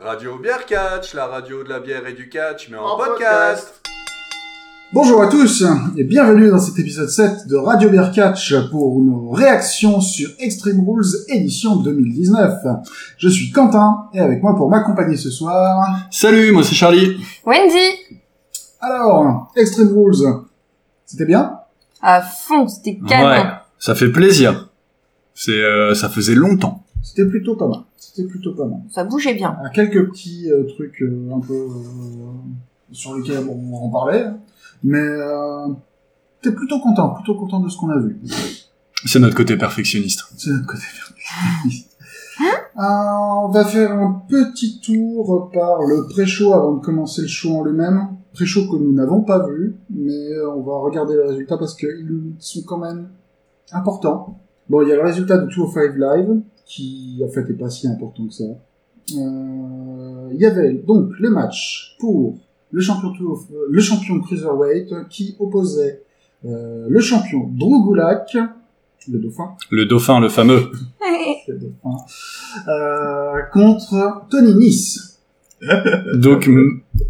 Radio Bière Catch, la radio de la bière et du catch, mais en, podcast. Bonjour à tous et bienvenue dans cet épisode 7 de Radio Beer Catch pour nos réactions sur Extreme Rules édition 2019. Je suis Quentin et avec moi pour m'accompagner ce soir. Salut, moi c'est Charlie. Wendy Alors, Extreme Rules, c'était bien? À fond, c'était canon. Ouais, ça fait plaisir. C'est, euh, ça faisait longtemps. C'était plutôt pas mal. C'était plutôt pas mal. Ça bougeait bien. Quelques petits euh, trucs euh, un peu euh, sur lesquels on va en parler, mais euh, t'es plutôt content, plutôt content de ce qu'on a vu. C'est notre côté perfectionniste. C'est notre côté perfectionniste. Euh, on va faire un petit tour par le pré-show avant de commencer le show en lui-même. Pré-show que nous n'avons pas vu, mais euh, on va regarder les résultats parce qu'ils sont quand même importants. Bon, il y a le résultat de 205 Live, qui en fait est pas si important que ça. Euh, Il y avait donc le match pour le champion, 205 le champion Cruiserweight qui opposait euh, le champion Drew Gulak, le dauphin, Le dauphin, le fameux. le dauphin, euh, contre Tony Nice. Donc,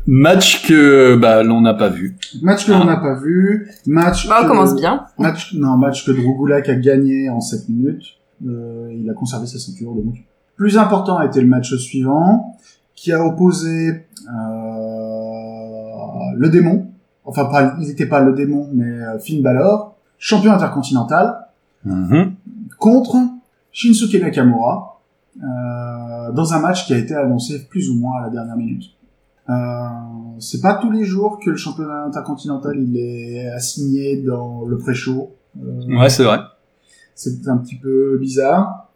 match que, bah, l'on n'a pas vu. Match que Ah. l'on n'a pas vu, match Bah, on que- commence bien. Match, non, match que Drew Gulak a gagné en 7 minutes. Euh, il a conservé sa ceinture, donc. Plus important a été le match suivant, qui a opposé euh, le démon. Enfin, pas, il n'était pas le démon, mais euh, Finn Balor, champion intercontinental, Mhm. contre Shinsuke Nakamura, euh, dans un match qui a été annoncé plus ou moins à la dernière minute. Euh, c'est pas tous les jours que le championnat intercontinental il est assigné dans le pré-show. Euh, Ouais, c'est vrai. c'est un petit peu bizarre.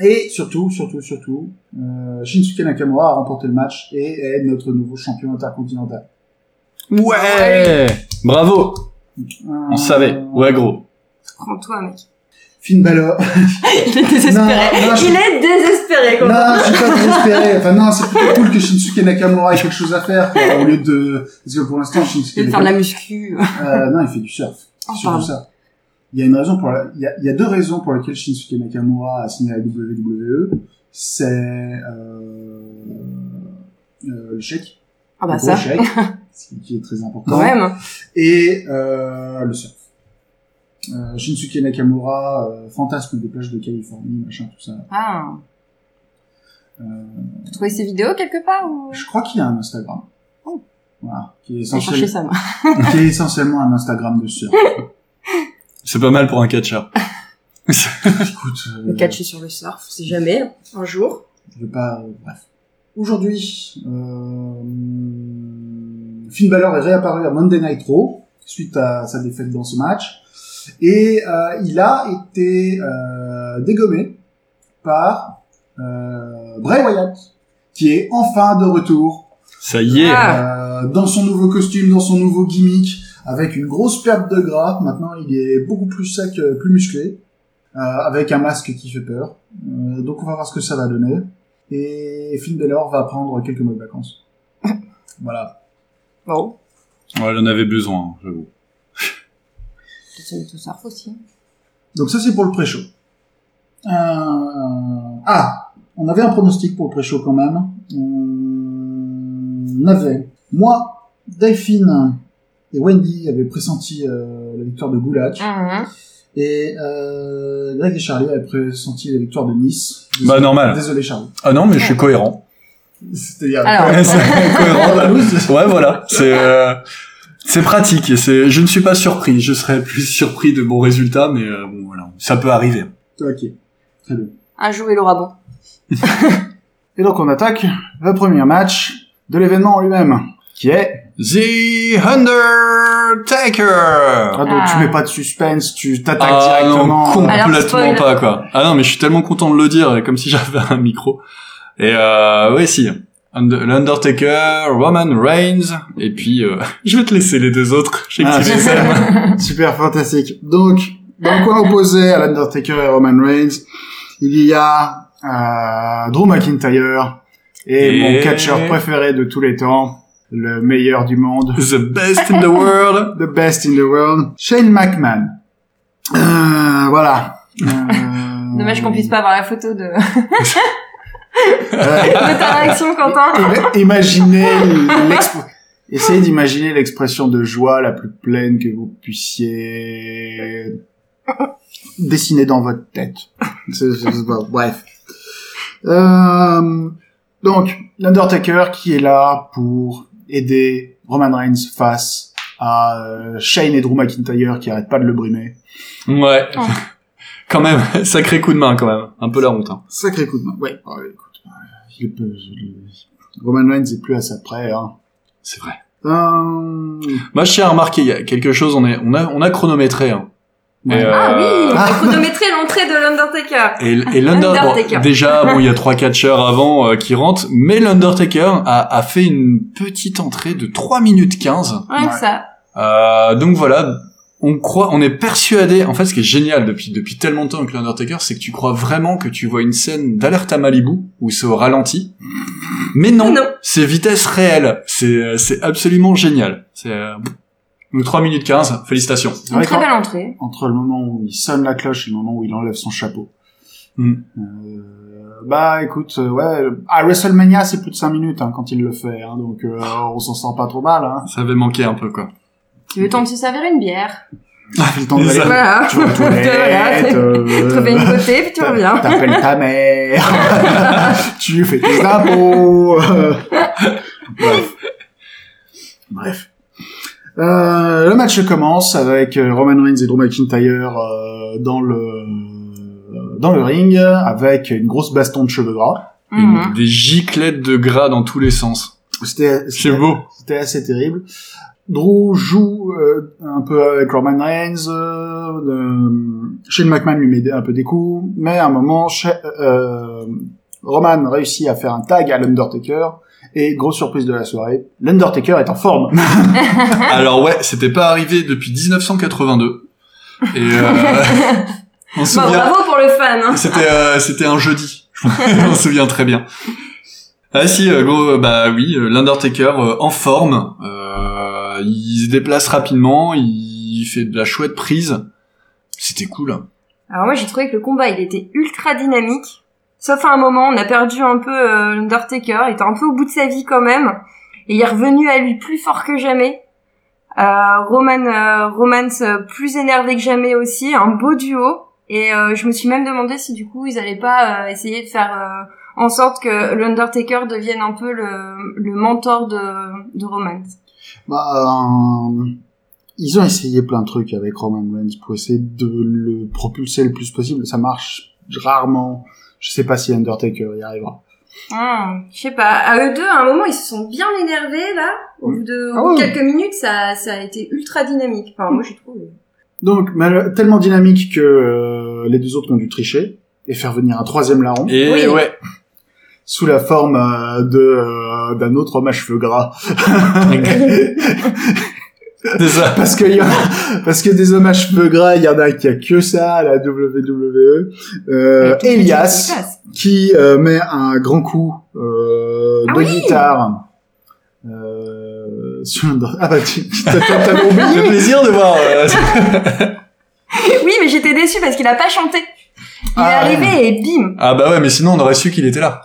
Et surtout, surtout, surtout, euh, Shinsuke Nakamura a remporté le match et est notre nouveau champion intercontinental. Ouais! Bravo! Euh, On savait. Ouais, gros. Prends-toi, mec. Finn Balor. Il est désespéré. Non, non, je- Il est désespéré, quand non, je suis pas désespéré. Enfin, non, c'est plutôt cool que Shinsuke Nakamura ait quelque chose à faire, quoi, au lieu de... Parce que pour l'instant, Shinsuke Il faire de la muscu. Euh, non, il fait du surf. Oh, surtout ça. Il y a une raison pour la... il, y a, il y a deux raisons pour lesquelles Shinsuke Nakamura a signé à la WWE. C'est euh... euh, le chèque, Ah bah le ça, gros chèque, ce qui est très important, quand même. et euh, le surf. Euh, Shinsuke Nakamura, euh, fantasme des plages de Californie, machin, tout ça. Ah. Euh, Vous trouvez ces vidéos quelque part ou... je crois qu'il y a un Instagram. Oh. Voilà, qui est, J'ai cherché essentiel- ça, moi. qui est essentiellement un Instagram de surf. C'est pas mal pour un catcheur. Écoute, euh, Le catch sur le surf, c'est jamais, un jour. Je vais pas. euh, bref. Aujourd'hui, euh, Finn Balor est réapparu à Monday Night Raw suite à sa défaite dans ce match et euh, il a été euh, dégommé par euh, Bray Wyatt qui est enfin de retour Ça y est. Ah. euh, dans son nouveau costume, dans son nouveau gimmick, avec une grosse perte de gras. Maintenant, il est beaucoup plus sec, plus musclé, euh, avec un masque qui fait peur. Euh, donc, on va voir ce que ça va donner. Et Finn Balor va prendre quelques mois de vacances. voilà. Bon. Ouais, j'en avais besoin, j'avoue. Mettre au surf aussi. Donc ça, c'est pour le pré-show. Euh... Ah, on avait un pronostic pour le pré-show quand même. On avait, moi, Delphine et Wendy avaient pressenti euh, la victoire de Goulatch. Mhm. Et euh, Greg et Charlie avaient pressenti la victoire de Nice. Bah, normal. Désolé Charlie. Ah non, mais je suis cohérent. C'était la loose. Ouais, voilà. C'est, euh, c'est pratique. Et c'est, je ne suis pas surpris. Je serais plus surpris de bons résultats, mais euh, bon, voilà. Ça peut arriver. Ok, très bien. Un jour, il aura bon. Et donc on attaque le premier match de l'événement en lui-même, qui est... The Undertaker. Ah, donc Ah. tu mets pas de suspense, tu t'attaques Ah directement. non, complètement pas quoi. Ah non, mais je suis tellement content de le dire, comme si j'avais un micro. Et euh, oui, si. Und- L'Undertaker, Roman Reigns, et puis euh, je vais te laisser les deux autres. Je sais que Ah, tu les aimes. Super fantastique. Donc, dans le coin opposé à l'Undertaker et Roman Reigns, Il y a euh, Drew McIntyre et, Et- mon catcheur préféré de tous les temps, le meilleur du monde, The best in the world. the best in the world, Shane McMahon. Euh, voilà. Euh, Dommage qu'on puisse pas avoir la photo de, de ta réaction, Quentin. Ima- Imaginez essayez d'imaginer l'expression de joie la plus pleine que vous puissiez dessiner dans votre tête. Bref. Euh, donc, l'Undertaker qui est là pour aider Roman Reigns face à euh, Shane et Drew McIntyre qui arrêtent pas de le brimer. Ouais. Oh. quand même, sacré coup de main quand même. Un peu la honte. Hein. Sacré coup de main. Ouais, il peut- je- Roman Reigns est plus à sa près. Hein. C'est vrai. Euh, Moi, je tiens à remarquer, il y a quelque chose, on, est, on, a, on a chronométré. Hein. Ouais. Et, Ah oui, euh, on a chronométré l'entrée de l'Undertaker. Et, et l'Under- Undertaker. bon, déjà, bon, il y a trois catcheurs avant euh, qui rentrent, mais l'Undertaker a, a fait une petite entrée de 3 minutes 15. Rien que Ouais. ça. Euh, donc voilà, on croit, on est persuadé. En fait, ce qui est génial depuis depuis tellement de temps avec l'Undertaker, c'est que tu crois vraiment que tu vois une scène d'alerte à Malibu où c'est au ralenti. Mais non, Non. c'est vitesse réelle. C'est euh, c'est absolument génial. C'est euh, donc 3 minutes 15, félicitations. C'est Une très belle entrée. entre le moment où il sonne la cloche et le moment où il enlève son chapeau. Hmm. Euh, bah écoute, euh, ouais, à WrestleMania c'est plus de 5 minutes hein, quand il le fait, hein, donc euh, on s'en sort pas trop mal. Hein. Ça avait manqué un peu quoi. Tu veux temps de se servir une bière. Fait le temps d'aller Ça- Voilà. tu vas aux toilettes, euh, une côté, puis tu reviens. T'appelles ta mère, tu fais tes impôts. euh, Bref. Bref. Euh, le match commence avec euh, Roman Reigns et Drew McIntyre euh, dans le dans le ring avec une grosse baston de cheveux gras. Mhm. Des giclettes de gras dans tous les sens. C'était- beau. C'était assez terrible. Drew joue euh, un peu avec Roman Reigns. Euh, euh, Shane McMahon lui met un peu des coups, mais à un moment, euh, Roman réussit à faire un tag à l'Undertaker. Et grosse surprise de la soirée, l'Undertaker est en forme. Alors ouais, c'était pas arrivé depuis 1982. Et euh, on se Bah, souvient. bravo pour le fan. Hein. C'était euh, c'était un jeudi. on se souvient très bien. Ah si, euh, gros, bah oui, l'Undertaker euh, en forme. Euh, il se déplace rapidement, il fait de la chouette prise. C'était cool. Alors moi j'ai trouvé que le combat il était ultra dynamique. Sauf à un moment, on a perdu un peu euh, l'Undertaker, il était un peu au bout de sa vie quand même. Et il est revenu à lui plus fort que jamais. Euh, Roman, euh, Romance euh, plus énervé que jamais aussi, un beau duo. Et je me suis même demandé si du coup ils allaient pas essayer de faire en sorte que l'Undertaker devienne un peu le, le mentor de, de Roman. Bah, euh, ils ont essayé plein de trucs avec Roman Reigns pour essayer de le propulser le plus possible. Ça marche rarement. Je sais pas si Undertaker y arrivera. Ah, je sais pas. À eux deux, à un moment, ils se sont bien énervés là. Au bout de, au Ah bout de ouais. quelques minutes, ça, ça a été ultra dynamique. Enfin, moi, j'ai trouvé. Donc, mal- tellement dynamique que euh, les deux autres ont dû tricher et faire venir un troisième larron Et Oui. ouais, sous la forme euh, de euh, d'un autre homme à cheveux gras. parce que y a- parce que des hommes à cheveux gras, il y en a qui a que ça à la WWE. Euh, Elias qui euh, met un grand coup euh, Ah de oui guitare. Euh, sur un... Ah bah tu tu- t'as oublié J'ai plaisir de voir. euh, Oui, mais j'étais déçue parce qu'il a pas chanté. Il Ah, est arrivé et bim. ah bah ouais, mais sinon on aurait su qu'il était là.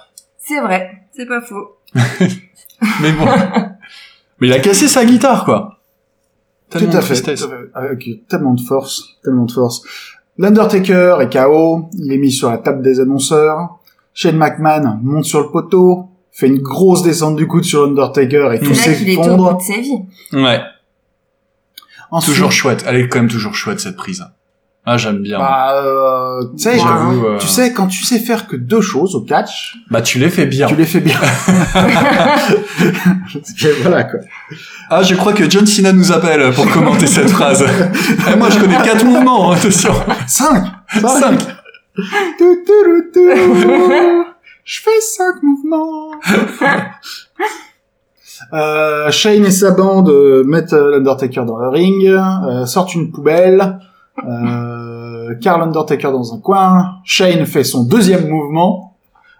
C'est vrai. C'est pas faux. Mais bon. mais il a cassé sa guitare quoi. Tout Tellement à de fait, tristesse. avec tellement de force, tellement de force. L'Undertaker est KO, il est mis sur la table des annonceurs. Shane McMahon monte sur le poteau, fait une grosse descente du coude sur l'Undertaker et tout C'est s'effondre. de sa vie. Ouais, Ensuite, toujours chouette. Elle est quand même toujours chouette cette prise. Ah j'aime bien. bah, euh, tu sais, euh, tu sais, quand tu sais faire que deux choses au catch, Bah tu les fais bien. tu les fais bien. Et voilà, quoi. Ah, je crois que John Cena nous appelle pour commenter cette phrase. Et moi, je connais quatre mouvements, hein, attention. Cinq! Cinq. Tu. Je fais cinq mouvements. Euh, Shane et sa bande euh, mettent l'Undertaker dans le ring, euh, sortent une poubelle Euh, Carl Undertaker dans un coin. Shane fait son deuxième mouvement,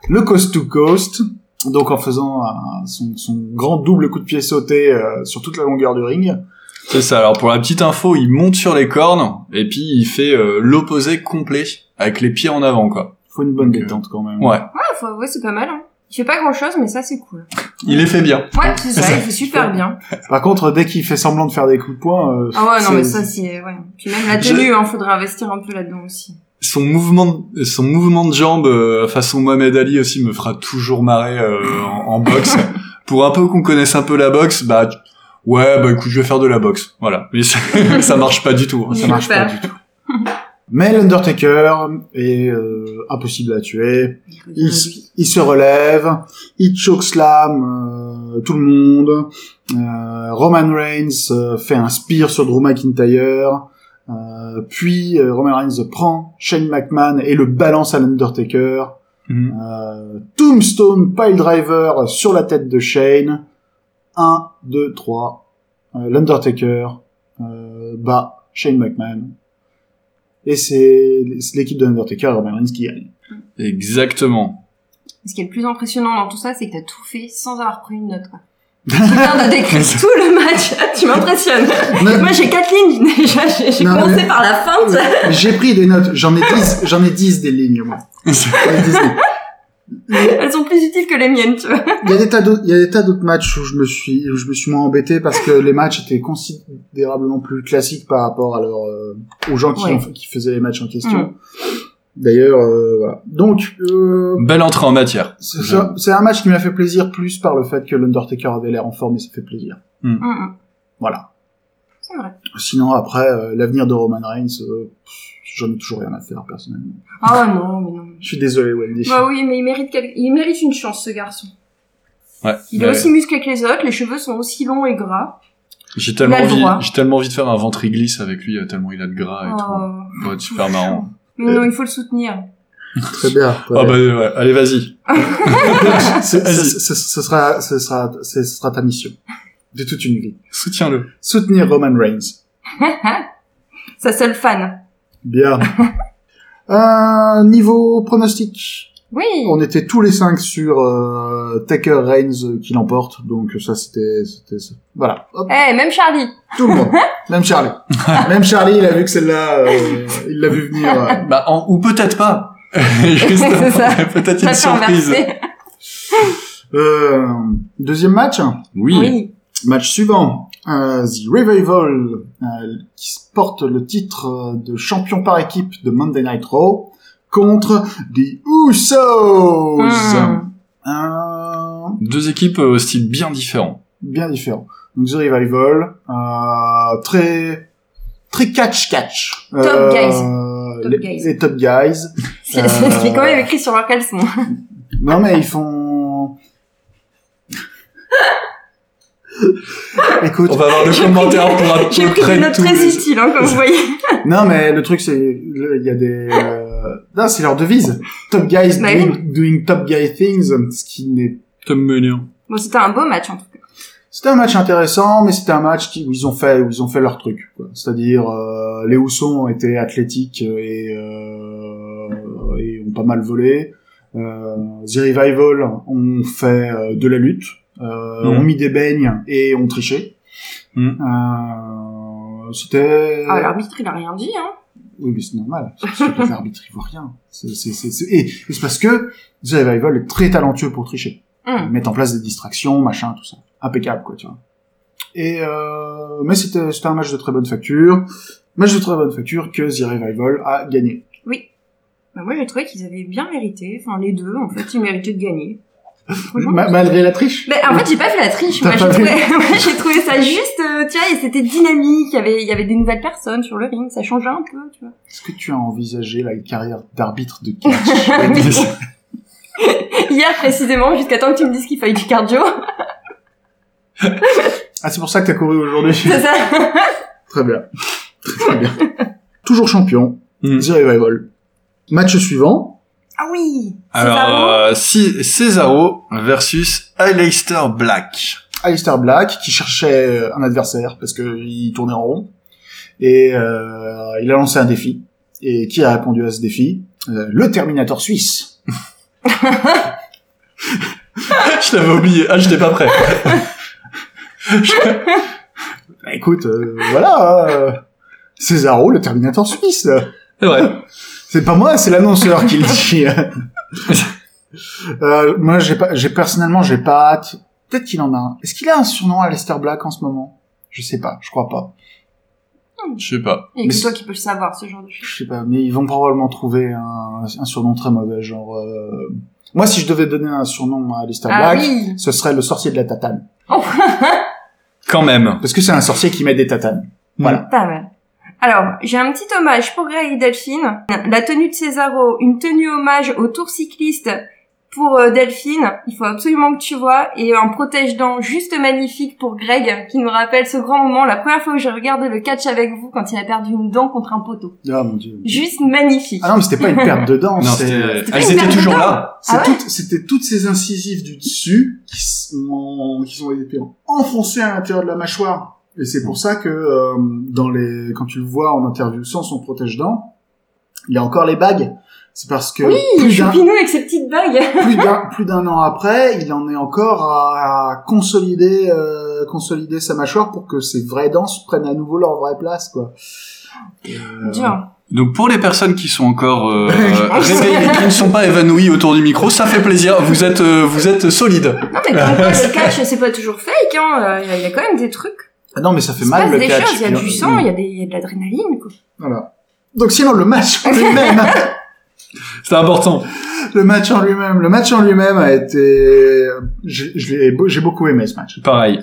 le coast to coast. Donc en faisant un- son, son grand double coup de pied sauté euh, sur toute la longueur du ring. C'est ça. Alors pour la petite info, il monte sur les cornes et puis il fait euh, l'opposé complet avec les pieds en avant quoi. Faut une bonne Donc, euh, détente quand même. Ouais. Ouais, faut avouer, c'est pas mal. Hein. Il fait pas grand chose, mais ça, c'est cool. Il les fait bien. Ouais, c'est ça, il fait super bien. Par contre, dès qu'il fait semblant de faire des coups de poing, euh, Ah ouais, non, mais ça, c'est, ouais. Puis même la tenue, hein, faudrait investir un peu là-dedans aussi. Son mouvement, de, son mouvement de jambe euh, façon Mohamed Ali aussi me fera toujours marrer euh, en, en boxe. Pour un peu qu'on connaisse un peu la boxe, bah ouais, bah écoute, je vais faire de la boxe. Voilà. Mais ça, marche pas du tout. hein. ça marche pas du tout. Mais l'Undertaker est euh, impossible à tuer. Il, se relève, il chokeslam euh, tout le monde. Euh, Roman Reigns euh, fait un spear sur Drew McIntyre. Euh, puis euh, Roman Reigns prend Shane McMahon et le balance à l'Undertaker. Mhm. Euh, Tombstone Pile Driver sur la tête de Shane. 1, 2, 3. Euh, L'Undertaker euh, bat Shane McMahon. Et c'est l'équipe de l'Undertaker et Roman Reigns qui gagne. Exactement. Ce qui est le plus impressionnant dans tout ça, c'est que t'as tout fait sans avoir pris une note, quoi. Tu viens de décrire tout le match. tu m'impressionnes. Moi, j'ai quatre lignes, déjà. J'ai commencé mais- par la fin. J'ai pris des notes, j'en ai 10, j'en ai 10 des lignes, moi. Elles sont plus utiles que les miennes, tu vois. Il y a des tas d'autres, il y a des tas d'autres matchs où je me suis, où je me suis moins embêté parce que les matchs étaient considérablement plus classiques par rapport à leur, euh, aux gens qui, Ouais. ont- qui faisaient les matchs en question. Mm. D'ailleurs, euh, voilà. Donc, euh, Belle entrée en matière. c'est ça- c'est un match qui m'a fait plaisir plus par le fait que l'Undertaker avait l'air en forme et ça fait plaisir. Hum. Voilà. C'est vrai. Sinon, après, euh, l'avenir de Roman Reigns, euh, pff, j'en ai toujours rien à faire personnellement. Ah non, mais non. Je suis désolé, Wendy. Bah oui, mais il mérite, quel- il mérite une chance, ce garçon. Ouais. Il est Ouais. aussi musclé que les autres, les cheveux sont aussi longs et gras. J'ai tellement envie, j'ai tellement envie de faire un ventre glisse avec lui, euh, tellement il a de gras et Oh. tout. Ça va être super marrant. Mais non, il faut le soutenir. Très bien. Ah bien. bah ouais, allez vas-y. Ce- Vas-y. ce, ce- ce sera, ce sera, ce sera ta mission de toute une vie. Soutiens-le. Soutenir Roman Reigns. Sa seule fan. Bien. euh, niveau pronostic, Oui. on était tous les cinq sur euh, Taker Reigns euh, qui l'emporte, donc ça c'était, c'était, ça. voilà. Hop, Eh, même Charlie. tout le monde. Même Charlie. Même Charlie, il a vu que celle-là, euh, il l'a vu venir. euh. Bah en- ou peut-être pas. Juste, peut-être une surprise. Euh, deuxième match. Oui. Oui. Match suivant, euh, The Revival, euh, qui porte le titre euh, de champion par équipe de Monday Night Raw, contre The Usos. Euh, Deux équipes au style bien différent. bien différent. Donc The Revival, euh, très très catch catch. Top guys. Top les, guys. les top guys. C'est c'est ce qui est quand même écrit sur leur caleçon. Non mais ils font. Écoute, On va avoir le commentaire pour à J'ai peu pris près des notes tous très les... utiles, hein, comme vous voyez. Non, mais le truc, c'est, il y a des, euh... non, c'est leur devise. Top guys Bah doing, doing top guy things, ce qui n'est, Tom Menion. Bon, c'était un beau match, en tout cas. c'était un match intéressant, mais c'était un match qui, où ils ont fait, où ils ont fait leur truc, quoi. C'est-à-dire, euh, les Houssons ont été athlétiques et, euh, et ont pas mal volé. Euh, The Revival ont fait euh, de la lutte, euh, Mhm. ont mis des beignes et ont triché. Mhm. Euh, c'était... Ah, l'arbitre, il a rien dit, hein. Oui, mais c'est normal. C'est arbitres, ils voient rien. C'est, c'est, c'est, c'est- Et c'est parce que The Revival est très talentueux pour tricher. Ils Hum. mettent en place des distractions, machin, tout ça. Impeccable, quoi, tu vois. Et euh... Mais c'était, c'était un match de très bonne facture. Match de très bonne facture que The Revival a gagné. Oui. Bah, moi, j'ai trouvé qu'ils avaient bien mérité. Enfin, les deux, en fait, ils méritaient de gagner. Malgré la triche. Mais en fait, j'ai pas fait la triche. Moi, j'ai trouvé, moi, j'ai trouvé ça juste, euh, tu vois, et c'était dynamique. Il y avait, il y avait des nouvelles personnes sur le ring. Ça changeait un peu, tu vois. Est-ce que tu as envisagé la carrière d'arbitre de catch? Hier, précisément, jusqu'à temps que tu me dises qu'il faille du cardio. Ah, c'est pour ça que t'as couru aujourd'hui. C'est ça. Très bien. Très, très bien. Toujours champion. Mm. The Revival. Match suivant. Ah oui. Alors, Cesaro. euh, versus Aleister Black. Alistair Black qui cherchait un adversaire parce que il tournait en rond Et euh, il a lancé un défi. Et qui a répondu à ce défi? Euh, Le Terminator suisse. je l'avais oublié. Ah, j'étais pas prêt. Bah, écoute, euh, voilà. euh, Césaro, le Terminator suisse. C'est vrai. C'est pas moi, c'est l'annonceur qui le dit. euh, moi, j'ai pas, j'ai personnellement, j'ai pas hâte. Peut-être qu'il en a un. Est-ce qu'il a un surnom à Lester Black en ce moment? Je sais pas, je crois pas. Je sais pas. Que toi qui peux le savoir, ce genre de choses. Je sais pas, mais ils vont probablement trouver un, un surnom très mauvais, genre. euh, Moi, si je devais donner un surnom à Lester Ah Black, oui ce serait le sorcier de la tatane, Quand même. parce que c'est un sorcier qui met des tatanes. Voilà. Pas mal. Alors, j'ai un petit hommage pour Greg et Delphine. La tenue de Césaro, une tenue hommage au tour cycliste pour euh, Delphine. Il faut absolument que tu vois. Et un protège-dents juste magnifique pour Greg, qui nous rappelle ce grand moment, la première fois que j'ai regardé le catch avec vous, quand il a perdu une dent contre un poteau. Ah mon dieu. Juste magnifique. Ah non, mais c'était pas une perte de dents, Non, c'est. c'était- elles une étaient perte toujours de là. Ah ouais C'était toutes ces incisives du dessus qui sont, qui sont été enfoncées à l'intérieur de la mâchoire. Et c'est pour ça que euh, dans les, quand tu le vois en interview sans son protège-dents, il y a encore les bagues. C'est parce que Oui, plus d'un avec ses petites bagues. plus d'un plus d'un an après, il en est encore à, à consolider euh, consolider sa mâchoire pour que ses vraies dents prennent à nouveau leur vraie place quoi. Euh, Dur. Donc pour les personnes qui sont encore euh, réveillées qui ne sont pas évanouies autour du micro, ça fait plaisir. Vous êtes euh, vous êtes solide. Non, mais quoi, le catch, c'est pas toujours fake, hein. Euh, il y a quand même des trucs. Ah non mais ça fait Il se mal passe le des catch. choses. Il y a du sang, il y a des, il y a de l'adrénaline, quoi. Voilà. Donc sinon le match en lui-même, C'est important. le match en lui-même, le match en lui-même a été, j'ai beaucoup aimé ce match. Pareil.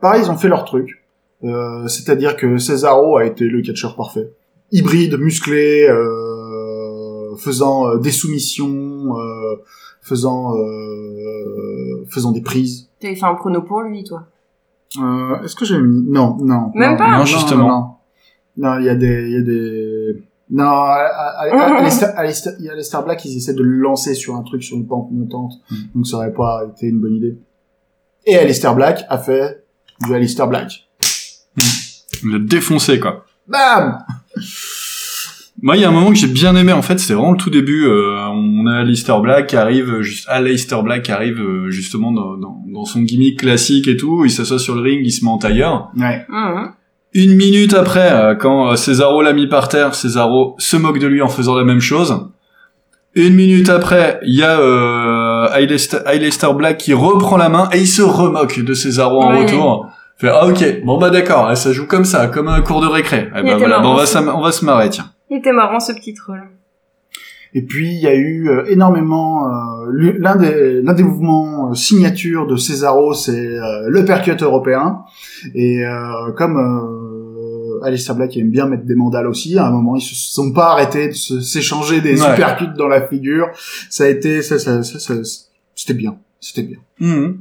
Pareil, ils ont fait leur truc, euh, c'est-à-dire que Cesaro a été le catcheur parfait, hybride, musclé, euh, faisant euh, des soumissions, euh, faisant euh, faisant des prises. T'avais fait un prono pour lui, toi. Euh, Est-ce que j'ai mis Non, non. Même non, pas Non, justement. Non, il y a des, il y a des. Non, il y a Lester Black, ils essaient de le lancer sur un truc sur une pente montante, Mm. donc ça aurait pas été une bonne idée. Et Alistair Black a fait du Alistair Black. Le défoncer quoi. Bam Moi, il y a un moment que j'ai bien aimé, en fait, c'était vraiment le tout début. euh, on a Alistair Black qui arrive, euh, juste, Alistair Black qui arrive euh, justement dans, dans, dans son gimmick classique et tout. Il s'assoit sur le ring, il se met en tailleur. Ouais. Une minute après, euh, quand euh, Cesaro l'a mis par terre, Cesaro se moque de lui en faisant la même chose. Une minute après, il y a euh, Black qui reprend la main et il se remoque de Cesaro en Ouais. retour. Fait ah ok, bon bah d'accord, ça joue comme ça, comme un cours de récré. Eh bah voilà, bon, on va on va se marrer tiens. Il était marrant, ce petit troll. Et puis il y a eu euh, énormément euh, l'u- l'un des l'un des mouvements euh, signature de Cesaro, c'est euh, le percut européen. Et euh, comme euh, Alistair Black aime bien mettre des mandales aussi, à un moment ils se sont pas arrêtés de s'échanger des Ouais. uppercuts dans la figure. Ça a été ça, ça, ça, ça- c'était bien, c'était bien. Mhm.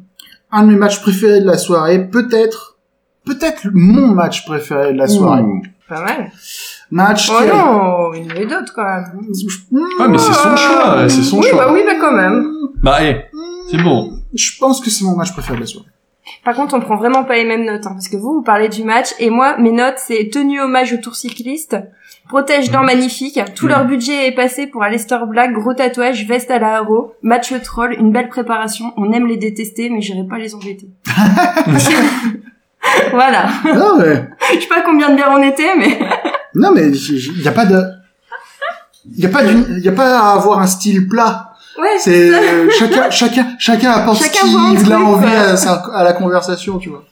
Un de mes matchs préférés de la soirée, peut-être peut-être mon match préféré de la soirée. Pas mal. Match Oh qui a- non, une et d'autres, quand même. Ouais, mais c'est son choix, c'est son oui, choix. bah oui, bah quand même. Bah eh, c'est bon. Je pense que c'est mon match préféré de la soirée. Par contre, on prend vraiment pas les mêmes notes, hein, parce que vous, vous parlez du match, et moi, mes notes, c'est tenue hommage au tour cycliste, protège dents magnifique, tout Mhm. leur budget est passé pour Alistair Black, gros tatouage, veste à la haro, match troll, une belle préparation, on aime les détester, mais j'irai pas les embêter. voilà. non mais Je sais pas combien de bières on était, mais... Non, mais il y a pas de, il y a pas d'une, y a pas à avoir un style plat. Ouais, C'est euh, chacun, chacun, chacun apporte Chacun ce qu'il a envie à, sa- à la conversation, tu vois.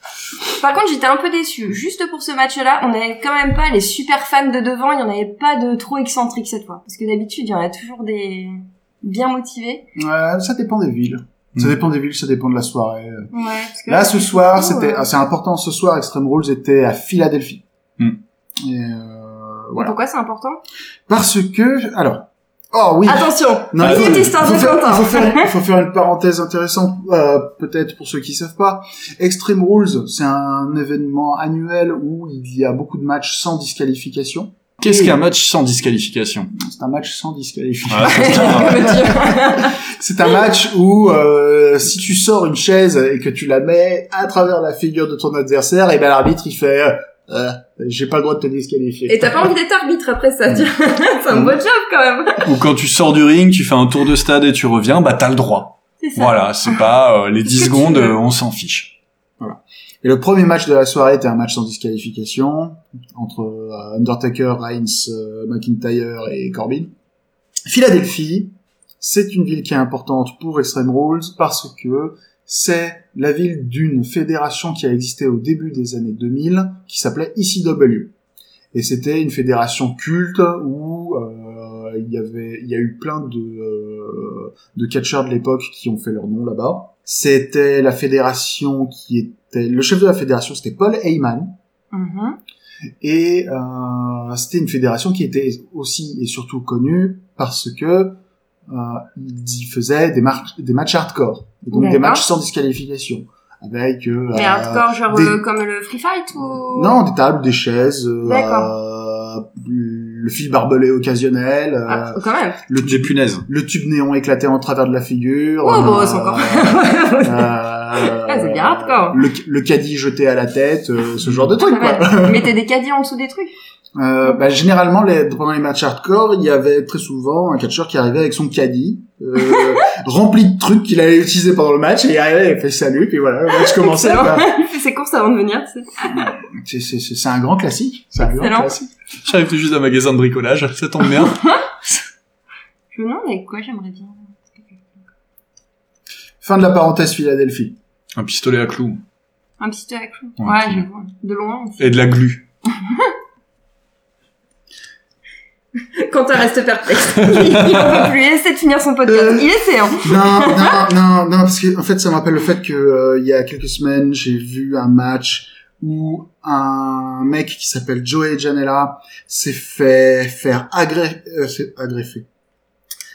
Par contre, j'étais un peu déçue. Juste pour ce match-là, on avait quand même pas les super fans de devant, il y en avait pas de trop excentriques cette fois. Parce que d'habitude, il y en a toujours des bien motivés. Ouais, ça dépend des villes. Ça Mm. dépend des villes, ça dépend de la soirée. Ouais, parce que Là, ce soir, c'était, ouais. ah, c'est important. Ce soir, Extreme Rules était à Philadelphie. Mm. Et euh, voilà. Pourquoi c'est important Parce que, alors, oh oui. Attention, Non, il faut- faut faire- Quentin. Il faut, faire, faut faire une parenthèse intéressante, euh, peut-être pour ceux qui savent pas. Extreme Rules, c'est un événement annuel où il y a beaucoup de matchs sans disqualification. Qu'est-ce qu'un match sans disqualification? C'est un match sans disqualification. Ah, C'est un match où euh, si tu sors une chaise et que tu la mets à travers la figure de ton adversaire, et ben l'arbitre il fait euh, euh, j'ai pas le droit de te disqualifier. Et t'as pas envie d'être arbitre après ça, tu vois. C'est un beau job quand même. Ou quand tu sors du ring, tu fais un tour de stade et tu reviens, bah t'as le droit. Ça. Voilà, c'est pas euh, les Qu'est-ce 10 que tu secondes, euh, on s'en fiche. Et le premier match de la soirée était un match sans disqualification entre euh, Undertaker, Reigns, euh, McIntyre et Corbin. Philadelphie, c'est une ville qui est importante pour Extreme Rules parce que c'est la ville d'une fédération qui a existé au début des années 2000 qui s'appelait ECW. Et c'était une fédération culte où euh, il y avait, il y a eu plein de euh, de catcheurs de l'époque qui ont fait leur nom là-bas. C'était la fédération qui était le chef de la fédération, c'était Paul Heyman. Mhm. Et euh, c'était une fédération qui était aussi et surtout connue parce que ils y faisaient des, mar- des matchs hardcore, donc des matchs sans disqualification, avec euh, Mais hardcore, genre des- euh, comme le free fight ou non des tables, des chaises, euh, D'accord. euh, le fil barbelé occasionnel, euh, Ah, quand même. le Des tube, punaises. le tube néon éclaté en travers de la figure. Oh, euh, bon, c'est encore. euh, c'est bien hardcore. Le, le caddie jeté à la tête, euh, ce genre de truc quoi. Mettez des caddies en dessous des trucs. Euh, bah, généralement, les, pendant les matchs hardcore, il y avait très souvent un catcheur qui arrivait avec son caddie, euh, rempli de trucs qu'il allait utiliser pendant le match, et il arrivait, il fait salut, puis voilà, le match commençait. Quoi. Il fait ses courses avant de venir. C'est, c'est, c'est, c'est un grand classique. C'est un grand classique. J'arrive tout juste d'un magasin de bricolage, ça tombe bien. Je me demande avec quoi j'aimerais bien. Fin de la parenthèse Philadelphie. Un pistolet à clous. Un petit à clou. Ouais, Ouais, je vois. De loin aussi. Et de la glu. Quentin reste perplexe. il en peut plus. Il essaie de finir son podcast. Euh. Il essaie, hein. Non, non, non, non, parce que en fait, ça me rappelle le fait que euh, il y a quelques semaines, j'ai vu un match où un mec qui s'appelle Joey Janela s'est fait faire agré euh, s'est agrafé.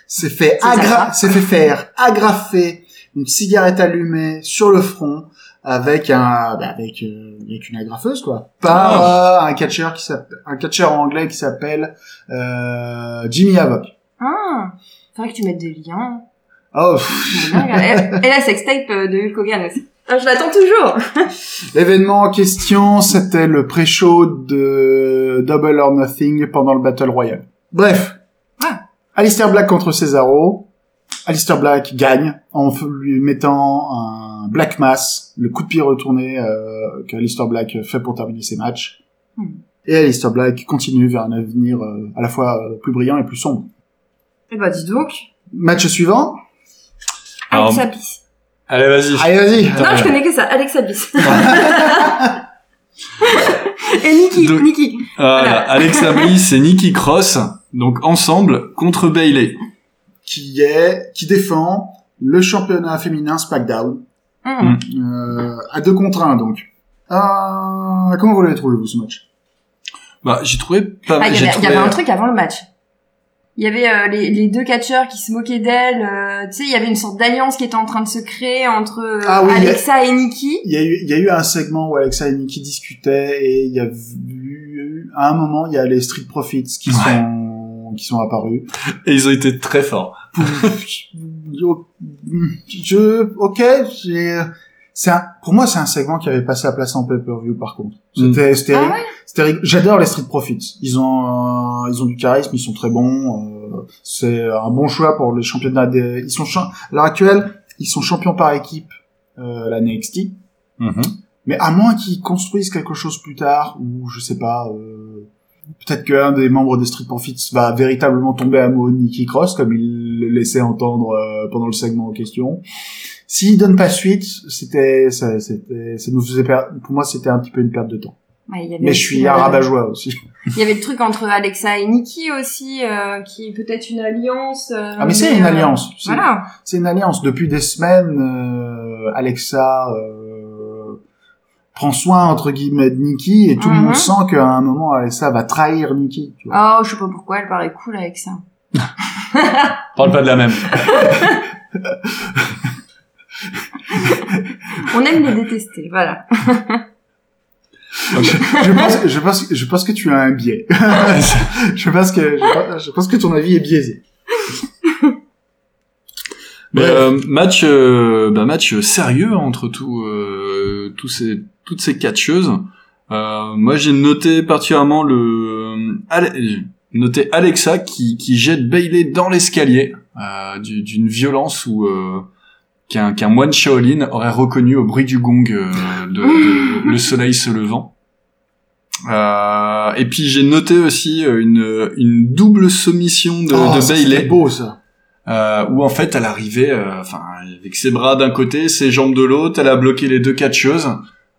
S'est fait agra s'est fait faire agrafer une cigarette allumée sur le front avec un bah, avec euh, avec une agrafeuse quoi par euh, un catcheur qui s'appelle un catcheur anglais qui s'appelle euh, Jimmy Havoc. Ah. Faudrait que tu mettes des liens. Oh. Et la sextape de Hulk Hogan aussi. Ah, je l'attends toujours. L'événement en question, c'était le pré-show de Double or Nothing pendant le Battle Royale. Bref. Ah. Alistair Black contre Cesaro. Alistair Black gagne en lui mettant un Black Mass, le coup de pied retourné euh, qu'Alistair Black fait pour terminer ses matchs. Hmm. Et Alistair Black continue vers un avenir euh, à la fois euh, plus brillant et plus sombre. Eh bah, dis donc. Match suivant. Alors- Alexa Bliss. Allez, vas-y. Allez, vas-y. Non, je connais que ça. Alexa Bliss. Et Nikki. Donc- Nikki. Voilà, Voilà. Alexa Bliss et Nikki Cross, donc ensemble contre Bailey. Qui est, qui défend le championnat féminin SmackDown. Euh, à deux contre un, donc. Euh, comment vous l'avez trouvé, vous, ce match? Bah, j'ai trouvé pas Ah, mal. il y j'ai avait, il y avait un truc avant le match. Il y avait euh, les, les deux catcheurs qui se moquaient d'elle. euh, tu sais, il y avait une sorte d'alliance qui était en train de se créer entre euh, Ah oui, Alexa et Nikki. il y, a eu, il y a eu un segment où Alexa et Nikki discutaient et il y a eu, à un moment, il y a les Street Profits qui Ouais. sont, qui sont apparus. Et ils ont été très forts. Je, ok, c'est un, pour moi, c'est un segment qui avait passé à place en pay-per-view, par contre. C'était, c'était, Ah ouais j'adore les Street Profits. Ils ont, euh, ils ont du charisme, ils sont très bons. euh, c'est un bon choix pour les championnats des, ils sont, champ- à l'heure actuelle, ils sont champions par équipe, euh, la NXT. Mais à moins qu'ils construisent quelque chose plus tard, ou je sais pas, euh, peut-être qu'un des membres des Street Profits va véritablement tomber amoureux de Nikki Cross, comme il le laissait entendre euh, pendant le segment en question. S'il donne pas suite, c'était, ça, c'était, ça nous faisait perdre, pour moi, c'était un petit peu une perte de temps. Ouais, il y avait Mais je suis euh, un rabat-joie aussi. Il y avait le truc entre Alexa et Nikki aussi, euh, qui est peut-être une alliance. euh, Ah, mais c'est une euh, alliance. C'est- Voilà. C'est une alliance. Depuis des semaines, Alexa prend soin entre guillemets de Nikki et tout le Mhm. monde sent qu'à un moment Alexa va trahir Nikki. Tu vois. Oh, je sais pas pourquoi, elle paraît cool avec ça. Parle pas de la même. On aime les détester, voilà. je, pense, je pense, je pense que tu as un biais. je pense que, je pense, je pense que ton avis est biaisé. Mais euh, match, euh, bah, match sérieux entre tout, euh, tous ces, toutes ces catcheuses. Euh, moi, j'ai noté particulièrement le Ale- noté Alexa qui, qui jette Bailey dans l'escalier euh, du- d'une violence où euh, qu'un moine Shaolin aurait reconnu au bruit du gong euh, de, de- le soleil se levant. Euh, et puis j'ai noté aussi euh, une, une double soumission de, Oh, de Bailey beau ça. euh, où en fait elle arrivait, euh, enfin avec ses bras d'un côté, ses jambes de l'autre, elle a bloqué les deux catcheuses,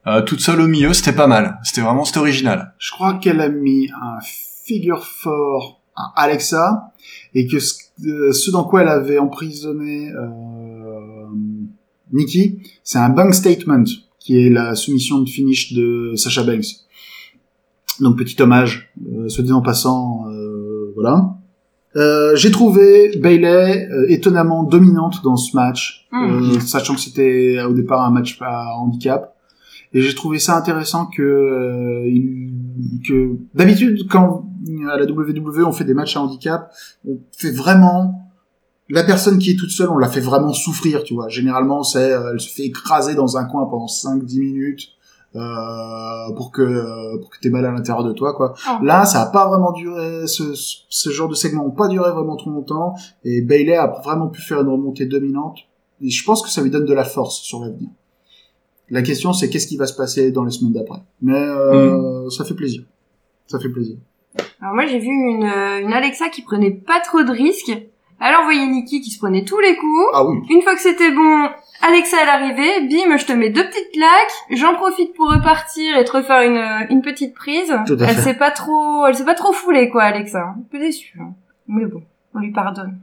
euh, toute seule au milieu, c'était pas mal, c'était vraiment c'était original. Je crois qu'elle a mis un figure fort à Alexa et que ce, euh, ce dans quoi elle avait emprisonné euh, Nikki, c'est un bank statement qui est la soumission de finish de Sasha Banks. Donc petit hommage, euh, soit dit en passant, euh, voilà. Euh, J'ai trouvé Bailey étonnamment dominante dans ce match, euh, sachant que c'était au départ un match à handicap. Et j'ai trouvé ça intéressant que, euh, que d'habitude quand à la WWE on fait des matchs à handicap, on fait vraiment la personne qui est toute seule, on la fait vraiment souffrir, tu vois. Généralement, c'est euh, elle se fait écraser dans un coin pendant 5-10 minutes euh, pour que pour que t'aies mal à l'intérieur de toi, quoi. Oh. Là, ça a pas vraiment duré. Ce, ce genre de segments ont pas duré vraiment trop longtemps. Et Bailey a vraiment pu faire une remontée dominante. Et je pense que ça lui donne de la force sur l'avenir. La question, c'est qu'est-ce qui va se passer dans les semaines d'après. Mais euh, ça fait plaisir. Ça fait plaisir. Alors moi j'ai vu une, euh, une Alexa qui prenait pas trop de risques. Elle envoyait Nikki qui se prenait tous les coups. Ah oui. Une fois que c'était bon, Alexa elle arrivait, bim, je te mets deux petites claques, j'en profite pour repartir et te refaire une, euh, une petite prise. Tout à elle fait. s'est pas trop, elle s'est pas trop foulée quoi, Alexa. Un peu déçue. hein. Mais bon, on lui pardonne.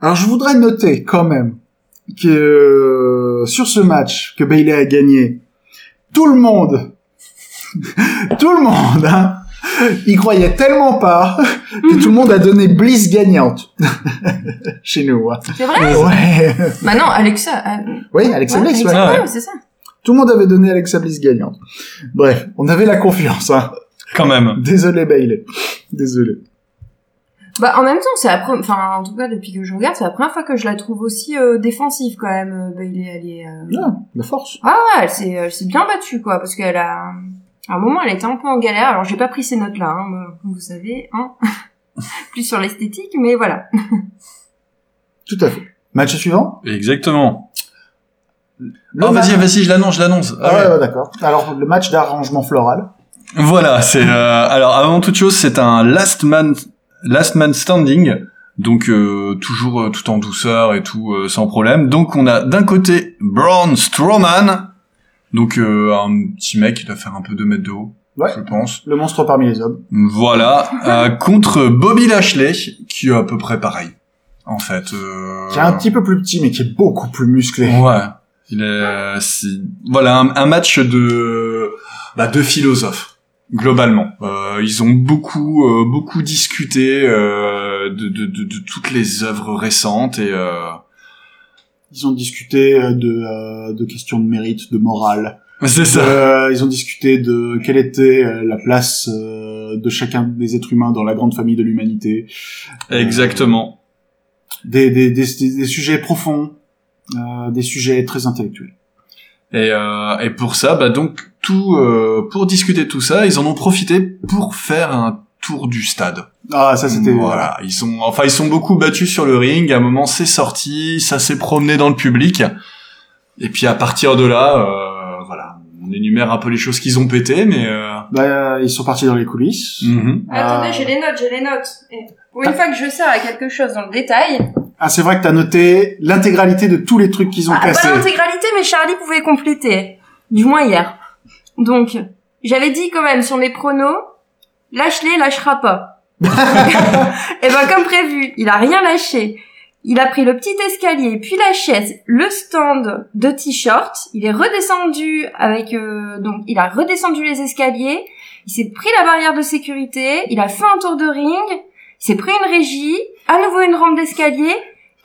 Alors je voudrais noter quand même que euh, sur ce match que Bailey a gagné, tout le monde, tout le monde, hein, y croyait tellement pas que tout le monde a donné Bliss gagnante chez nous. hein. C'est vrai Ouais. Bah non, Alexa. euh, Oui, Alexa ouais, Bliss. ouais. Alexa, ouais. ouais, c'est ça. Tout le monde avait donné Alexa Bliss gagnante. Bref, on avait la confiance. Hein. Quand même. Désolé Bailey. Désolé. Bah en même temps, c'est la première, enfin en tout cas depuis que je regarde, c'est la première fois que je la trouve aussi euh, défensive quand même. euh, Bailey, elle est. euh, Ah, la force. Ah ouais, elle s'est, elle s'est bien battue quoi, parce qu'elle a. À un moment, elle était un peu en galère. Alors j'ai pas pris ces notes là, hein, comme vous savez, hein. Plus sur l'esthétique, mais voilà. Tout à fait. Match suivant? Exactement. Le oh, match- vas-y, vas-y, je l'annonce, je l'annonce. Ah ouais, ouais, d'accord. Alors, le match d'arrangement floral. Voilà, c'est euh, alors avant toute chose, c'est un last man last man standing. Donc euh, toujours euh, tout en douceur et tout euh, sans problème. Donc on a d'un côté Braun Strowman, donc euh, un petit mec qui doit faire un peu 2 mètres de haut, Ouais. je pense. Le monstre parmi les hommes. Voilà, euh, contre Bobby Lashley, qui est à peu près pareil. En fait, euh... Qui est un petit peu plus petit, mais qui est beaucoup plus musclé. Ouais. Il est, c'est- voilà, un, un match de, bah, de philosophes, globalement. Euh, ils ont beaucoup, euh, beaucoup discuté euh, de, de, de, de toutes les œuvres récentes et euh, Ils ont discuté euh, de, euh, de questions de mérite, de morale. c'est ça. Euh, ils ont discuté de quelle était la place euh, de chacun des êtres humains dans la grande famille de l'humanité. Exactement. Des, des, des, des sujets profonds, euh, des sujets très intellectuels. Et, euh, et pour ça, bah donc tout, euh, pour discuter de tout ça, ils en ont profité pour faire un tour du stade. Ah, ça c'était... Voilà, ils sont, enfin, ils sont beaucoup battus sur le ring. À un moment, c'est sorti, ça s'est promené dans le public. Et puis à partir de là, euh, voilà, on énumère un peu les choses qu'ils ont pété, mais. Euh... Bah, ils sont partis dans les coulisses. mhm. Attendez, Ah. j'ai les notes, j'ai les notes. Et pour une fois que je sers à quelque chose dans le détail. Ah, c'est vrai que t'as noté l'intégralité de tous les trucs qu'ils ont Ah, cassés. pas l'intégralité, mais Charlie pouvait compléter. Du moins hier. Donc, j'avais dit quand même sur mes pronos, lâche-les, lâchera pas. Et ben comme prévu, il a rien lâché. Il a pris le petit escalier, puis la chaise, le stand de t-shirt. Il est redescendu avec euh, donc il a redescendu les escaliers. Il s'est pris la barrière de sécurité. Il a fait un tour de ring. Il s'est pris une régie, à nouveau une rampe d'escalier,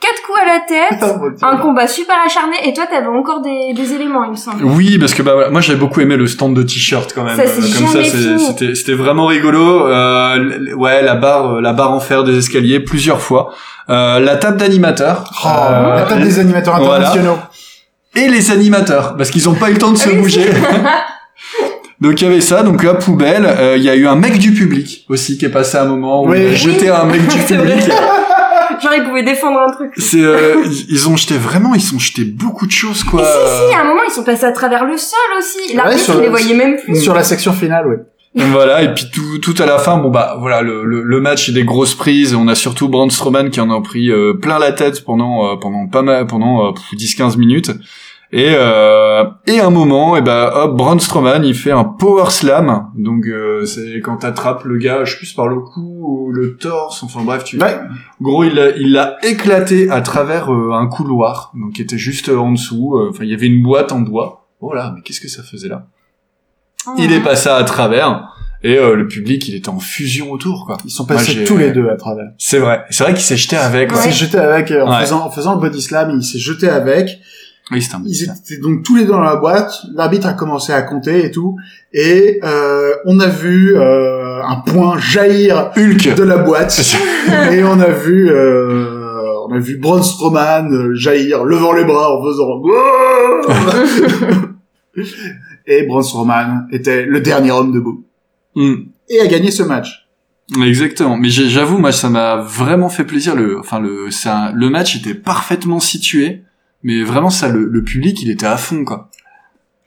quatre coups à la tête. Oh. Un combat super acharné et toi t'avais encore des, des éléments il me semble. Oui, parce que bah voilà, moi j'avais beaucoup aimé le stand de t-shirt quand même. Ça, c'est Euh, Comme ça, c'était c'était vraiment rigolo. Euh, ouais, la barre, euh, la barre en fer des escaliers plusieurs fois. Euh, la table d'animateur. Oh, Euh, la table des animateurs voilà. internationaux. et les animateurs parce qu'ils ont pas eu le temps de se Ah oui, bouger. Donc il y avait ça, donc la poubelle, euh, il y a eu un mec du public aussi qui est passé à un moment où Oui. il a jeté un mec du public. Genre, ils pouvaient défendre un truc. C'est euh, ils- ont jeté vraiment, ils ont jeté beaucoup de choses quoi. Et si, si, à un moment, ils sont passés à travers le sol aussi. Sur il le- les voyait même plus. Sur la section finale, oui. Donc voilà, et puis tout, tout à la fin, bon bah voilà, le, le, le match est des grosses prises. On a surtout Braun Strowman qui en a pris euh, plein la tête pendant euh, pendant pas mal, pendant euh, 10-15 minutes. Et euh, et à un moment, et ben hop, Braun Strowman il fait un power slam. Donc euh, c'est quand t'attrapes le gars, je sais plus par le cou ou le torse. Enfin bref, tu Ouais. gros il l'a il l'a éclaté à travers euh, un couloir, donc qui était juste en dessous. Euh, Enfin il y avait une boîte en bois. Oh là, mais qu'est-ce que ça faisait là Oh. il est passé à travers et euh, le public il était en fusion autour quoi. Ils sont passés tous les deux à travers. C'est vrai, c'est vrai qu'il s'est jeté avec. Il quoi. s'est jeté avec, euh, en, Ouais. faisant, en faisant le body slam, il s'est jeté avec. Oui, un Ils étaient donc tous les deux dans la boîte. L'arbitre a commencé à compter et tout. Et euh, on a vu euh, un point jaillir Hulk. de la boîte. et on a vu... Euh, on a vu Braun Strowman euh, jaillir, levant les bras en faisant... et Braun Strowman était le dernier homme debout. Hmm. Et a gagné ce match. Exactement. Mais j'avoue, moi, ça m'a vraiment fait plaisir. Le, enfin, le, ça, le match était parfaitement situé, mais vraiment, ça, le, le public, il était à fond, quoi.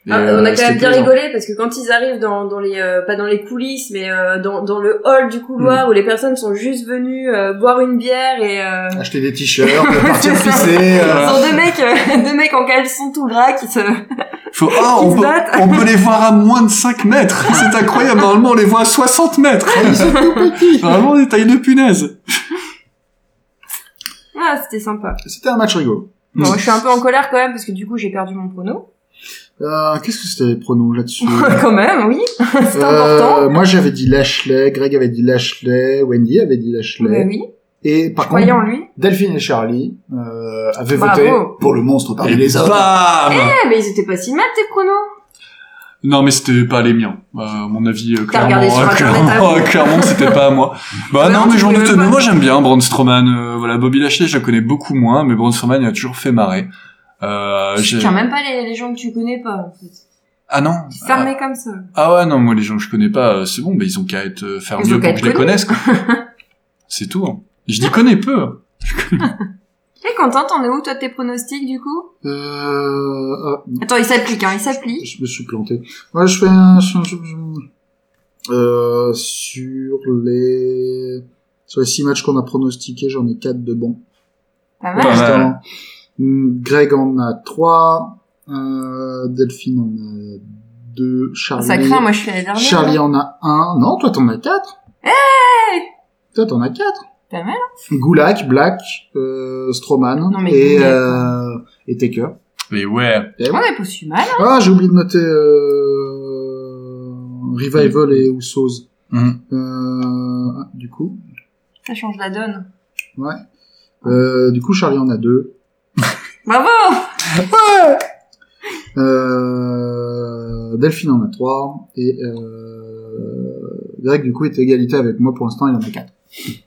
Ah, euh, on a quand c'était même bien plaisant. rigolé parce que quand ils arrivent dans, dans les euh, pas dans les coulisses mais euh, dans, dans le hall du Mm. couloir où les personnes sont juste venues euh, boire une bière et euh, Acheter des t-shirts, partir pisser. euh, ce sont deux mecs euh, deux mecs en caleçon tout gras qui se Faut, ah, on se peut, on peut les voir à moins de 5 mètres. C'est incroyable. Normalement, on les voit à 60 mètres. Ils sont tout petits. Vraiment des tailles de punaise. ah c'était sympa C'était un match rigolo. Bon, je suis un peu en colère quand même parce que du coup j'ai perdu mon prono. Euh, Qu'est-ce que c'était les pronos là-dessus quand même oui. C'est Euh, important. Moi j'avais dit Lashley, Greg avait dit Lashley, Wendy avait dit Lashley. bah oui. Et par je contre, en lui. Delphine et Charlie euh, avaient Bravo. voté pour le monstre parmi Et les hommes. bam. Eh mais ils étaient pas si mal tes pronos Non, mais c'était pas les miens. Euh, à mon avis, euh, clairement, euh, clairement, ah clairement, c'était pas à moi. Bah non, tu mais j'en doute. Mais moi, j'aime bien Braun Strowman. Euh, voilà, Bobby Lashley, je la connais beaucoup moins, mais Braun Strowman, il a toujours fait marrer. Euh, je j'ai- tiens même pas les, les gens que tu connais pas en fait ah non. fermé comme ça Ah, ah ouais, non, moi, les gens que je connais pas, euh, c'est bon, bah, ils ont qu'à être, faire mieux pour que je les connaisse, quoi. c'est tout. hein. Je dis connais peu. hein. Et Quentin, t'en es où toi de tes pronostics du coup? Euh, ah, Attends, il s'applique, hein, il s'applique. je me suis planté. Ouais, je fais un... je- je- je- Euh, sur les... Sur les six matchs qu'on a pronostiqués, j'en ai quatre de bons. Pas Pas mal. mal. Attends. Hmm, Greg en a trois. Euh, Delphine en a deux. Charlie. Ça craint, moi je suis la dernière. Charlie hein. en a un. Non, toi t'en as quatre. Hey Toi t'en as quatre. Pas mal. Gulak, Black, euh, Strowman Non, mais et, Gulak, euh, et Taker. Mais ouais. On ouais. est pas si mal. hein. Ah, j'ai oublié de noter euh, Revival et Usos. Mhm. Euh, ah, du coup, Ça change la donne. ouais. Euh, du coup, Charlie en a deux. Bravo Euh, Delphine en a trois. Et euh, Greg, du coup, est à égalité avec moi. Pour l'instant, il en a quatre.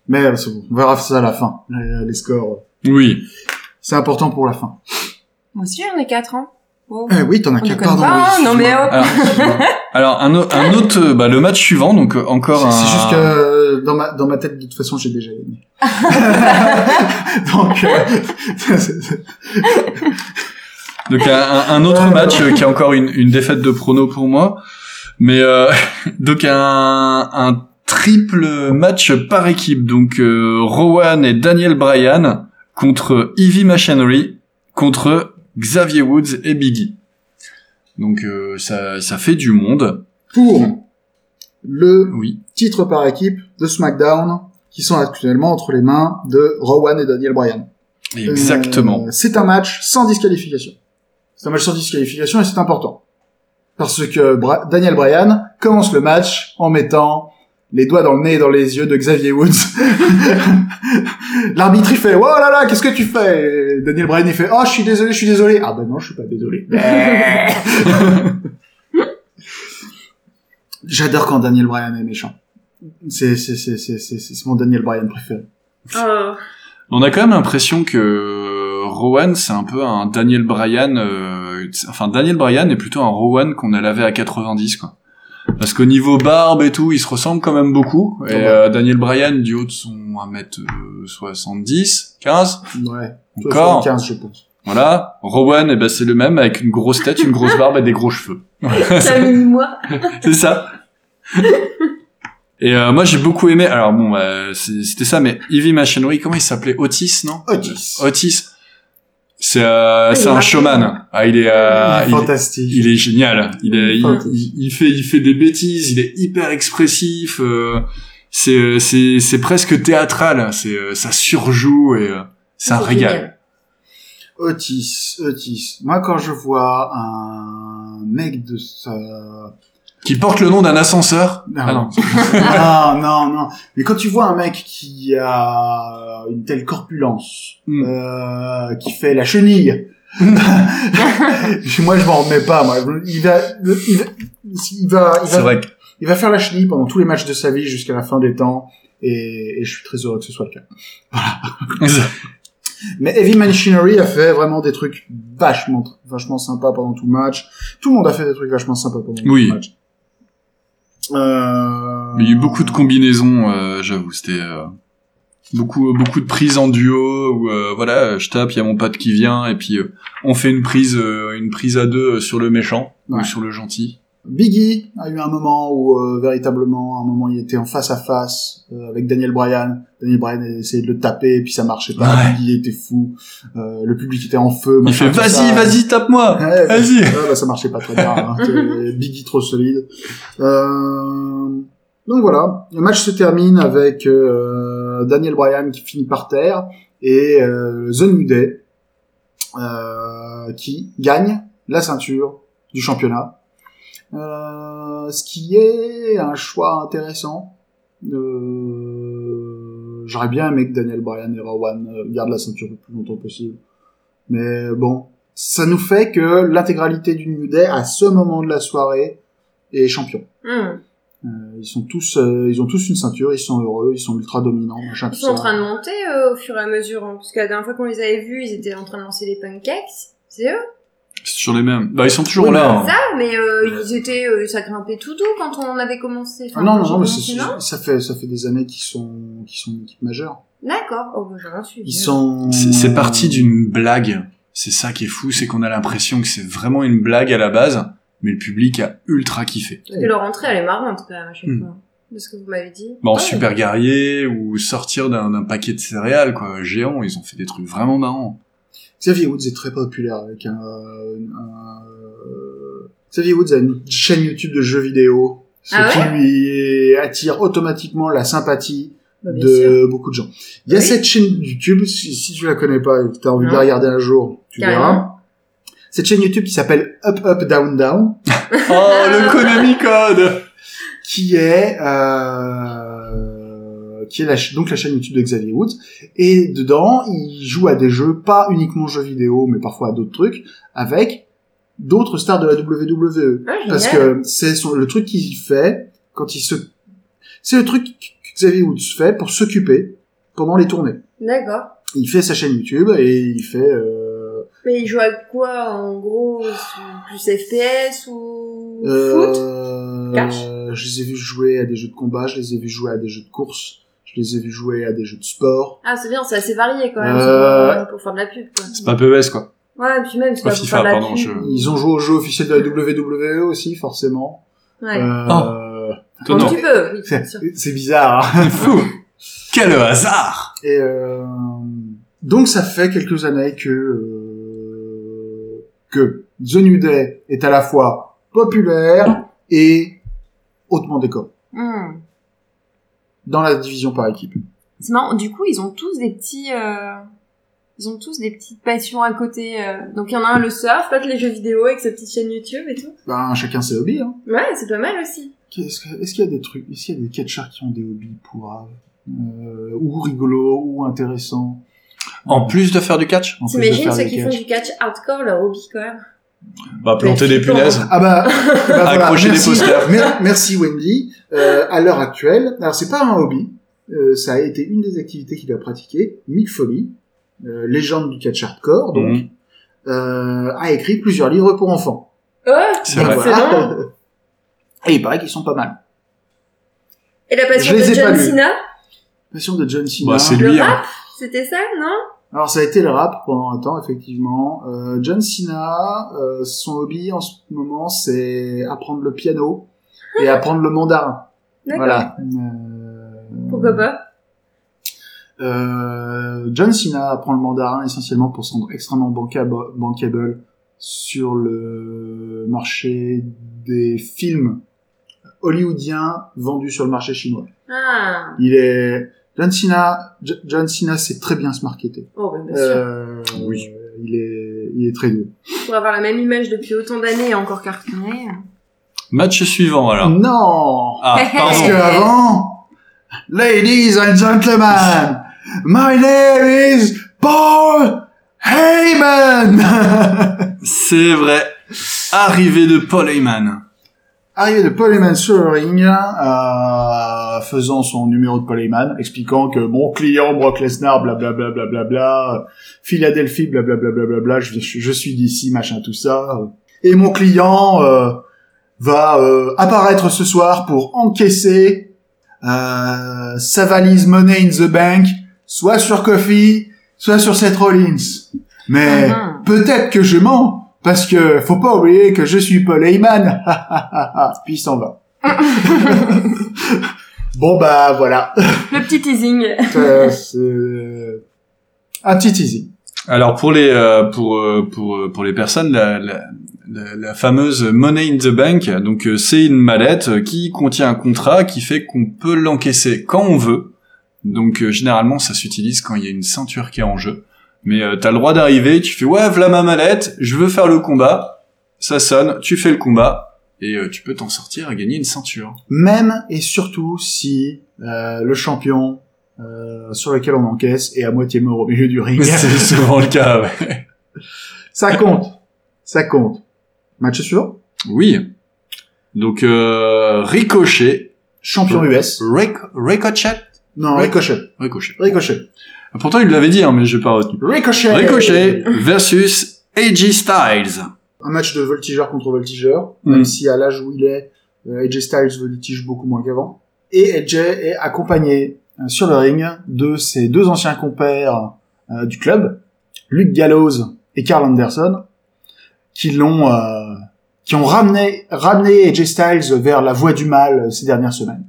Mais euh, c'est bon, on verra ça à la fin. Les, les scores, euh, Oui. c'est important pour la fin. Moi aussi j'en ai quatre, hein. Bon. Eh oui, t'en as On quatre. déconne Pardon, pas, oui, hein. non mais hop. Alors, alors un, au- un autre, euh, bah, le match suivant, donc euh, encore un. C'est juste que euh, dans ma, dans ma tête, de toute façon, j'ai déjà gagné. Donc, euh, Donc un, autre match euh, qui a encore une, une défaite de prono pour moi. Mais euh, donc un, un triple match par équipe. Donc euh, Rowan et Daniel Bryan contre Evie Machinery contre Xavier Woods et Biggie. Donc euh, ça, ça fait du monde. pour le Oui. titre par équipe de SmackDown, qui sont actuellement entre les mains de Rowan et Daniel Bryan. Exactement. Euh, c'est un match sans disqualification. C'est un match sans disqualification et c'est important. Parce que Bra- Daniel Bryan commence le match en mettant les doigts dans le nez et dans les yeux de Xavier Woods. L'arbitre il fait oh là là qu'est-ce que tu fais? Et Daniel Bryan il fait oh je suis désolé je suis désolé ah ben non je suis pas désolé j'adore quand Daniel Bryan est méchant c'est c'est c'est c'est c'est c'est mon Daniel Bryan préféré Oh. On a quand même l'impression que Rowan c'est un peu un Daniel Bryan. euh, enfin Daniel Bryan est plutôt un Rowan qu'on a lavé à 90 quoi. Parce qu'au niveau barbe et tout, ils se ressemblent quand même beaucoup. Et Ouais. euh, Daniel Bryan, du haut de son 1m70, 15, Ouais. Encore 15, je pense. voilà. Rowan, eh ben, c'est le même, avec une grosse tête, une grosse barbe et des gros cheveux. Ça moi. c'est ça. Et euh, moi j'ai beaucoup aimé. Alors bon, bah, c'était ça, mais Heavy Machinery, comment il s'appelait? Otis, non? Otis. Otis. C'est euh, c'est un showman. Ah, il est, euh, il, est- Fantastique. il est génial. Il, est, il, fait, il fait des bêtises. Il est hyper expressif. euh, c'est, euh, c'est, c'est presque théâtral. C'est, euh, ça surjoue et euh, c'est un régal. génial. Otis, Otis. Moi, quand je vois un mec de sa... Qui porte le nom d'un ascenseur. Non. Ah non. non, non, non. Mais quand tu vois un mec qui a une telle corpulence, Mm. euh, qui fait la chenille, moi je m'en remets pas. Moi, il va, il va, il va, il C'est va, vrai. que- il va faire la chenille pendant tous les matchs de sa vie jusqu'à la fin des temps, et, et je suis très heureux que ce soit le cas. Mais Heavy Machinery a fait vraiment des trucs vachement, vachement sympas pendant tout le match. Tout le monde a fait des trucs vachement sympas pendant Oui. tout le match. Euh... Mais il y a eu beaucoup de combinaisons, euh, j'avoue. C'était euh, beaucoup, beaucoup de prises en duo où euh, voilà, je tape, il y a mon pote qui vient et puis euh, on fait une prise, euh, une prise à deux sur le méchant Ouais. ou sur le gentil. Biggie a eu un moment où euh, véritablement, à un moment, il était en face à face euh, avec Daniel Bryan. Daniel Bryan essayait de le taper et puis ça marchait pas. Ouais. Biggie était fou. Euh, le public était en feu. Il fait vas-y, vas-y, tape-moi, Ouais, bah, vas-y. ouais, bah, ça marchait pas très bien. Hein. Biggie trop solide. Euh... Donc voilà, le match se termine avec euh, Daniel Bryan qui finit par terre et euh, The New Day euh, qui gagne la ceinture du championnat. Euh, ce qui est un choix intéressant. Euh, J'aurais bien aimé que Daniel Bryan et Rowan euh, gardent la ceinture le plus longtemps possible. Mais bon, ça nous fait que l'intégralité du New Day à ce moment de la soirée est champion. Hmm. Euh, ils sont tous, euh, ils ont tous une ceinture, ils sont heureux, ils sont ultra dominants, machin Ils sont en train de monter euh, au fur et à mesure, hein, parce que la dernière fois qu'on les avait vus, ils étaient en train de lancer les pancakes. C'est eux C'est toujours les mêmes. Bah ils sont toujours Oui, là. mais hein. Ça, mais euh, ils étaient, euh, ça grimpait tout doux quand on avait commencé. Enfin, Ah non, non, j'ai non, mais commencé, c'est- non ça fait, ça fait des années qu'ils sont, qu'ils sont une équipe majeure. D'accord. Oh, bah, j'en suis. Ils sont. C'est parti d'une blague. C'est ça qui est fou, c'est qu'on a l'impression que c'est vraiment une blague à la base, mais le public a ultra kiffé. Parce que leur entrée, elle est marrante quand même à chaque Hmm. fois. De ce que vous m'avez dit. Bon, Ouais. super guerrier ou sortir d'un d'un paquet de céréales, quoi, géant, ils ont fait des trucs vraiment marrants. Xavier Woods est très populaire avec un, un- euh, Xavier Woods a une chaîne YouTube de jeux vidéo, ce Ah qui ouais lui attire automatiquement la sympathie Bah, sûr. de beaucoup de gens. Il y a Oui. cette chaîne YouTube, si, si tu la connais pas et que tu as envie de la Non. regarder un jour, tu Carrément. verras. Cette chaîne YouTube qui s'appelle Up Up Down Down, Oh, le Konami Code qui est euh, qui est la, donc la chaîne YouTube de Xavier Woods. Et dedans il joue à des jeux pas uniquement jeux vidéo mais parfois à d'autres trucs avec d'autres stars de la WWE Ah, parce que c'est le truc qu'il fait quand il se c'est le truc que Xavier Woods fait pour s'occuper pendant les tournées. D'accord. il fait sa chaîne YouTube et il fait euh, Mais ils jouent à quoi, en gros Plus FPS ou foot? Euh, Cash? je les ai vus jouer à des jeux de combat je les ai vus jouer à des jeux de course je les ai vus jouer à des jeux de sport Ah, c'est bien, c'est assez varié quand même. Euh, c'est pour, faire de la pub, quoi. C'est pas PES, quoi. Ouais, puis même, c'est Pas pas pour FIFA, faire de la pardon, pub. je- Ils ont joué au jeu officiel de la WWE aussi, forcément. Ouais. Euh, Un Étonnant. petit peu, oui, c'est bien sûr. c'est bizarre. hein. Fou Quel hasard Et euh, donc ça fait quelques années que euh, que The New Day est à la fois populaire et hautement décoré Hmm. Dans la division par équipe. C'est marrant, du coup, ils ont tous des petits... euh, Ils ont tous des petites passions à côté. euh. Donc il y en a un le surf, l'autre les jeux vidéo avec sa petite chaîne YouTube et tout. Ben chacun ses hobbies. Hein. Ouais, c'est pas mal aussi. Est-ce que- est-ce qu'il y a des trucs, est-ce qu'il y a des catchers qui ont des hobbies pour euh, ou rigolos ou intéressants? En plus de faire du catch? T'imagines ceux qui font du catch hardcore, leur hobby quand même? Bah, planter des punaises. Ah bah, bah voilà, Accrocher des merci, posters. mer- merci Wendy. Euh, à l'heure actuelle, alors c'est pas un hobby, euh, ça a été une des activités qu'il a pratiquées. Mick Foley, euh, légende du catch hardcore, donc, euh, a écrit plusieurs livres pour enfants. Ouais, C'est vrai. excellent. Et il paraît qu'ils sont pas mal. Et la passion Je de John. Cena Passion de John Cena. Bah, c'est Le lui. hein. rap C'était ça, non? Alors ça a été le rap pendant un temps, effectivement. Euh, John Cena, euh, son hobby en ce moment, c'est apprendre le piano et apprendre le mandarin. Voilà. Euh, Pourquoi pas Euh, John Cena apprend le mandarin essentiellement pour se rendre extrêmement bankable sur le marché des films hollywoodiens vendus sur le marché chinois. Ah Il est John Cena, John Cena sait très bien se marketer. Oh, bah, bien sûr. Euh, Oui. Il est, il est très doué. Pour avoir la même image depuis autant d'années et encore cartonné. Match suivant alors. Non, Ah, parce que avant, ladies and gentlemen, my name is Paul Heyman. C'est vrai. Arrivée de Paul Heyman. Arrivé de Paul Heyman sur le ring, euh, faisant son numéro de Paul Heyman, expliquant que mon client Brock Lesnar, blablabla, blablabla, Philadelphie, blablabla, blablabla, je, je, je suis d'ici, machin, tout ça. Et mon client euh, va euh, apparaître ce soir pour encaisser euh, sa valise Money in the Bank, soit sur Kofi, soit sur Seth Rollins. Mais Mhm. peut-être que je mens, parce que faut pas oublier que je suis Paul Heyman. Puis il s'en va. bon bah voilà. Le petit teasing. Euh, c'est un petit teasing. Alors pour les euh, pour euh, pour euh, pour les personnes la, la, la, fameuse money in the bank donc euh, c'est une mallette qui contient un contrat qui fait qu'on peut l'encaisser quand on veut. Donc euh, généralement ça s'utilise quand il y a une ceinture qui est en jeu. Mais euh, t'as le droit d'arriver, tu fais ouais voilà ma mallette, je veux faire le combat. Ça sonne, tu fais le combat et euh, tu peux t'en sortir et gagner une ceinture. Même et surtout si euh, le champion euh, sur lequel on encaisse est à moitié mort au milieu du ring. c'est souvent le cas. Ouais. Ça compte. Ça compte. Match suivant? Oui. Donc euh, Ricochet, Champion US. Ric- Ricochet, Non, Ric- Ricochet. Ricochet. Ricochet. Pourtant, il l'avait dit, hein, mais j'ai pas retenu. Ricochet. Ricochet versus AJ Styles. Un match de voltigeur contre voltigeur, Mm. même si à l'âge où il est, euh, AJ Styles voltige beaucoup moins qu'avant. Et AJ est accompagné euh, sur le ring de ses deux anciens compères euh, du club, Luke Gallows et Carl Anderson, qui l'ont, euh, qui ont ramené, ramené AJ Styles vers la voie du mal ces dernières semaines.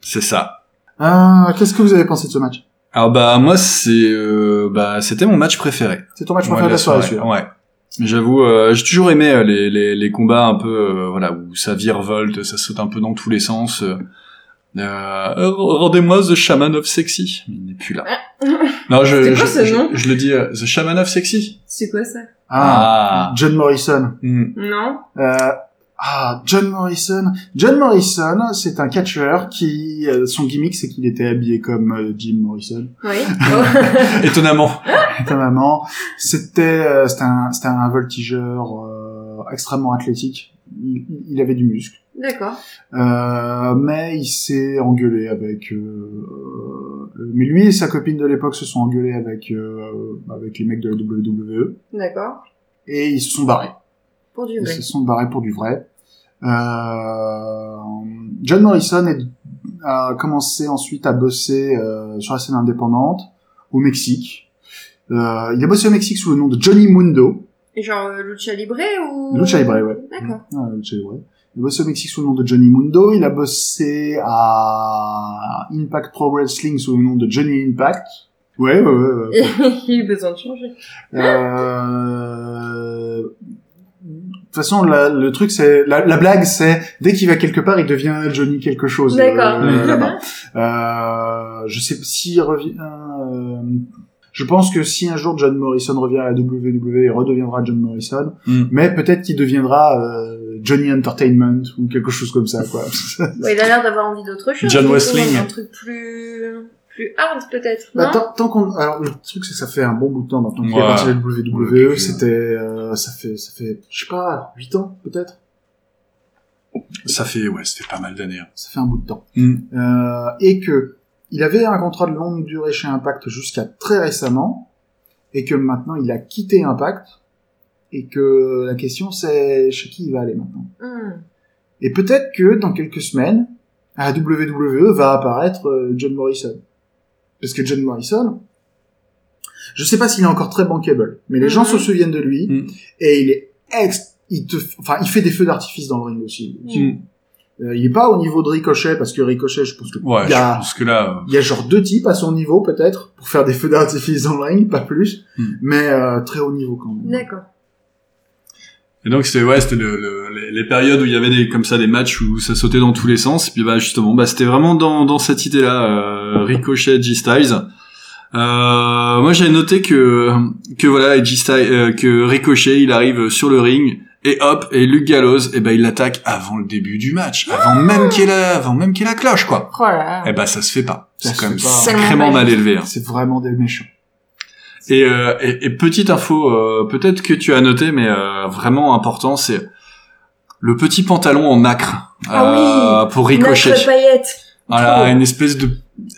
C'est ça. Euh, Qu'est-ce que vous avez pensé de ce match? Alors bah moi c'est euh, bah c'était mon match préféré. C'est ton match Ouais, préféré de la soirée, soirée. celui-là. Ouais. J'avoue, euh, j'ai toujours aimé euh, les, les, les combats un peu euh, voilà où ça virevolte, ça saute un peu dans tous les sens. euh. Euh, rendez-moi The Shaman of Sexy. Il n'est plus là. Non, je, C'est quoi je, ce je, nom je le dis, euh, The Shaman of Sexy. C'est quoi ça? Ah, John Morrison. Hmm. Non Euh, ah, John Morrison. John Morrison, c'est un catcheur qui, euh, son gimmick, c'est qu'il était habillé comme euh, Jim Morrison, Oui. Oh. Étonnamment. étonnamment. C'était, euh, c'était un, c'était un voltigeur euh, extrêmement athlétique. Il, il avait du muscle. D'accord. Euh, mais il s'est engueulé avec. Euh, mais lui et sa copine de l'époque se sont engueulés avec euh, avec les mecs de la WWE D'accord. et ils se sont barrés. Pour du Ils vrai. se sont barrés pour du vrai. Euh, John Morrison est- a commencé ensuite à bosser euh, sur la scène indépendante au Mexique. Euh, il a bossé au Mexique sous le nom de Johnny Mundo. Et genre Lucha Libre ou Lucha Libre, ouais. D'accord. Ouais, Lucha Libre. Il a bossé au Mexique sous le nom de Johnny Mundo. Il a bossé à Impact Pro Wrestling sous le nom de Johnny Impact. Ouais, ouais, ouais. ouais. Il a eu besoin de changer. Euh... De toute façon, la- le truc, c'est la, la blague, c'est dès qu'il va quelque part, il devient Johnny quelque chose. D'accord. euh, là-bas. Euh, je sais pas s'il revient. euh, je pense que si un jour John Morrison revient à la WWE, il redeviendra John Morrison, Hmm. mais peut-être qu'il deviendra euh, Johnny Entertainment ou quelque chose comme ça, quoi. Ouais, il a l'air d'avoir envie d'autre chose. John Wrestling. Un truc plus plus hard peut-être. Bah, tant, tant qu'on, alors le truc c'est que ça fait un bon bout de temps maintenant qu'il est Ouais. parti de Ouais, WWE. C'était, euh, ça fait, ça fait, je sais pas, 8 ans peut-être. Ça fait ouais, c'était pas mal d'années. hein. Ça fait un bout de temps. Hmm. Euh, et que il avait un contrat de longue durée chez Impact jusqu'à très récemment, et que maintenant il a quitté Impact, et que la question c'est chez qui il va aller maintenant. Hmm. Et peut-être que dans quelques semaines, à la WWE va apparaître euh, John Morrison. Parce que John Morrison, je sais pas s'il est encore très bankable, mais les gens Mhm. se souviennent de lui Mhm. et il est ex, il te, enfin, il fait des feux d'artifice dans le ring aussi. Mm. Euh, il est pas au niveau de Ricochet parce que Ricochet, je pense que Ouais, il y je a, pense que là, euh, il y a genre deux types à son niveau peut-être pour faire des feux d'artifice dans le ring, pas plus, Mhm. mais euh, très haut niveau quand même. D'accord. Et donc c'était ouais, c'était le, le- les, les périodes où il y avait des comme ça des matchs où ça sautait dans tous les sens. Et puis bah justement, bah c'était vraiment dans dans cette idée-là, euh, Ricochet, G Styles. Euh, moi j'ai noté que que voilà, G Styles, euh, que Ricochet il arrive sur le ring et hop et Luke Gallows et ben il l'attaque avant le début du match, avant même qu'il ait la, avant même qu'il ait la cloche quoi. Oh là là. Et ben ça se fait pas. C'est quand même sacrément mal élevé. hein. C'est vraiment des méchants. Et, euh, et, et petite info, euh, peut-être que tu as noté, mais euh, vraiment important, c'est le petit pantalon en nacre Ah euh, pour Ricochet. Nacre paillette. Voilà, une espèce de,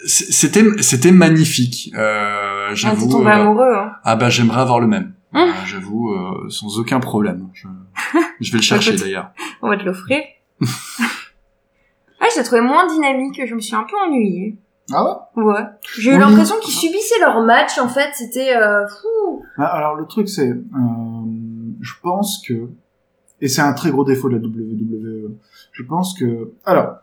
c'était c'était magnifique. Euh, Ah, j'avoue. tombé euh, amoureux, hein. ah bah j'aimerais avoir le même. Hum. Euh, j'avoue, euh, sans aucun problème. Je, je vais le chercher d'ailleurs. On va te l'offrir. ah, je l'ai trouvé moins dynamique, je me suis un peu ennuyée. Ah ouais? Ouais. J'ai eu Oui. l'impression qu'ils subissaient leur match, en fait, c'était euh, fou. Ah, Alors le truc c'est, euh, je pense que, et c'est un très gros défaut de la WWE, je pense que, alors,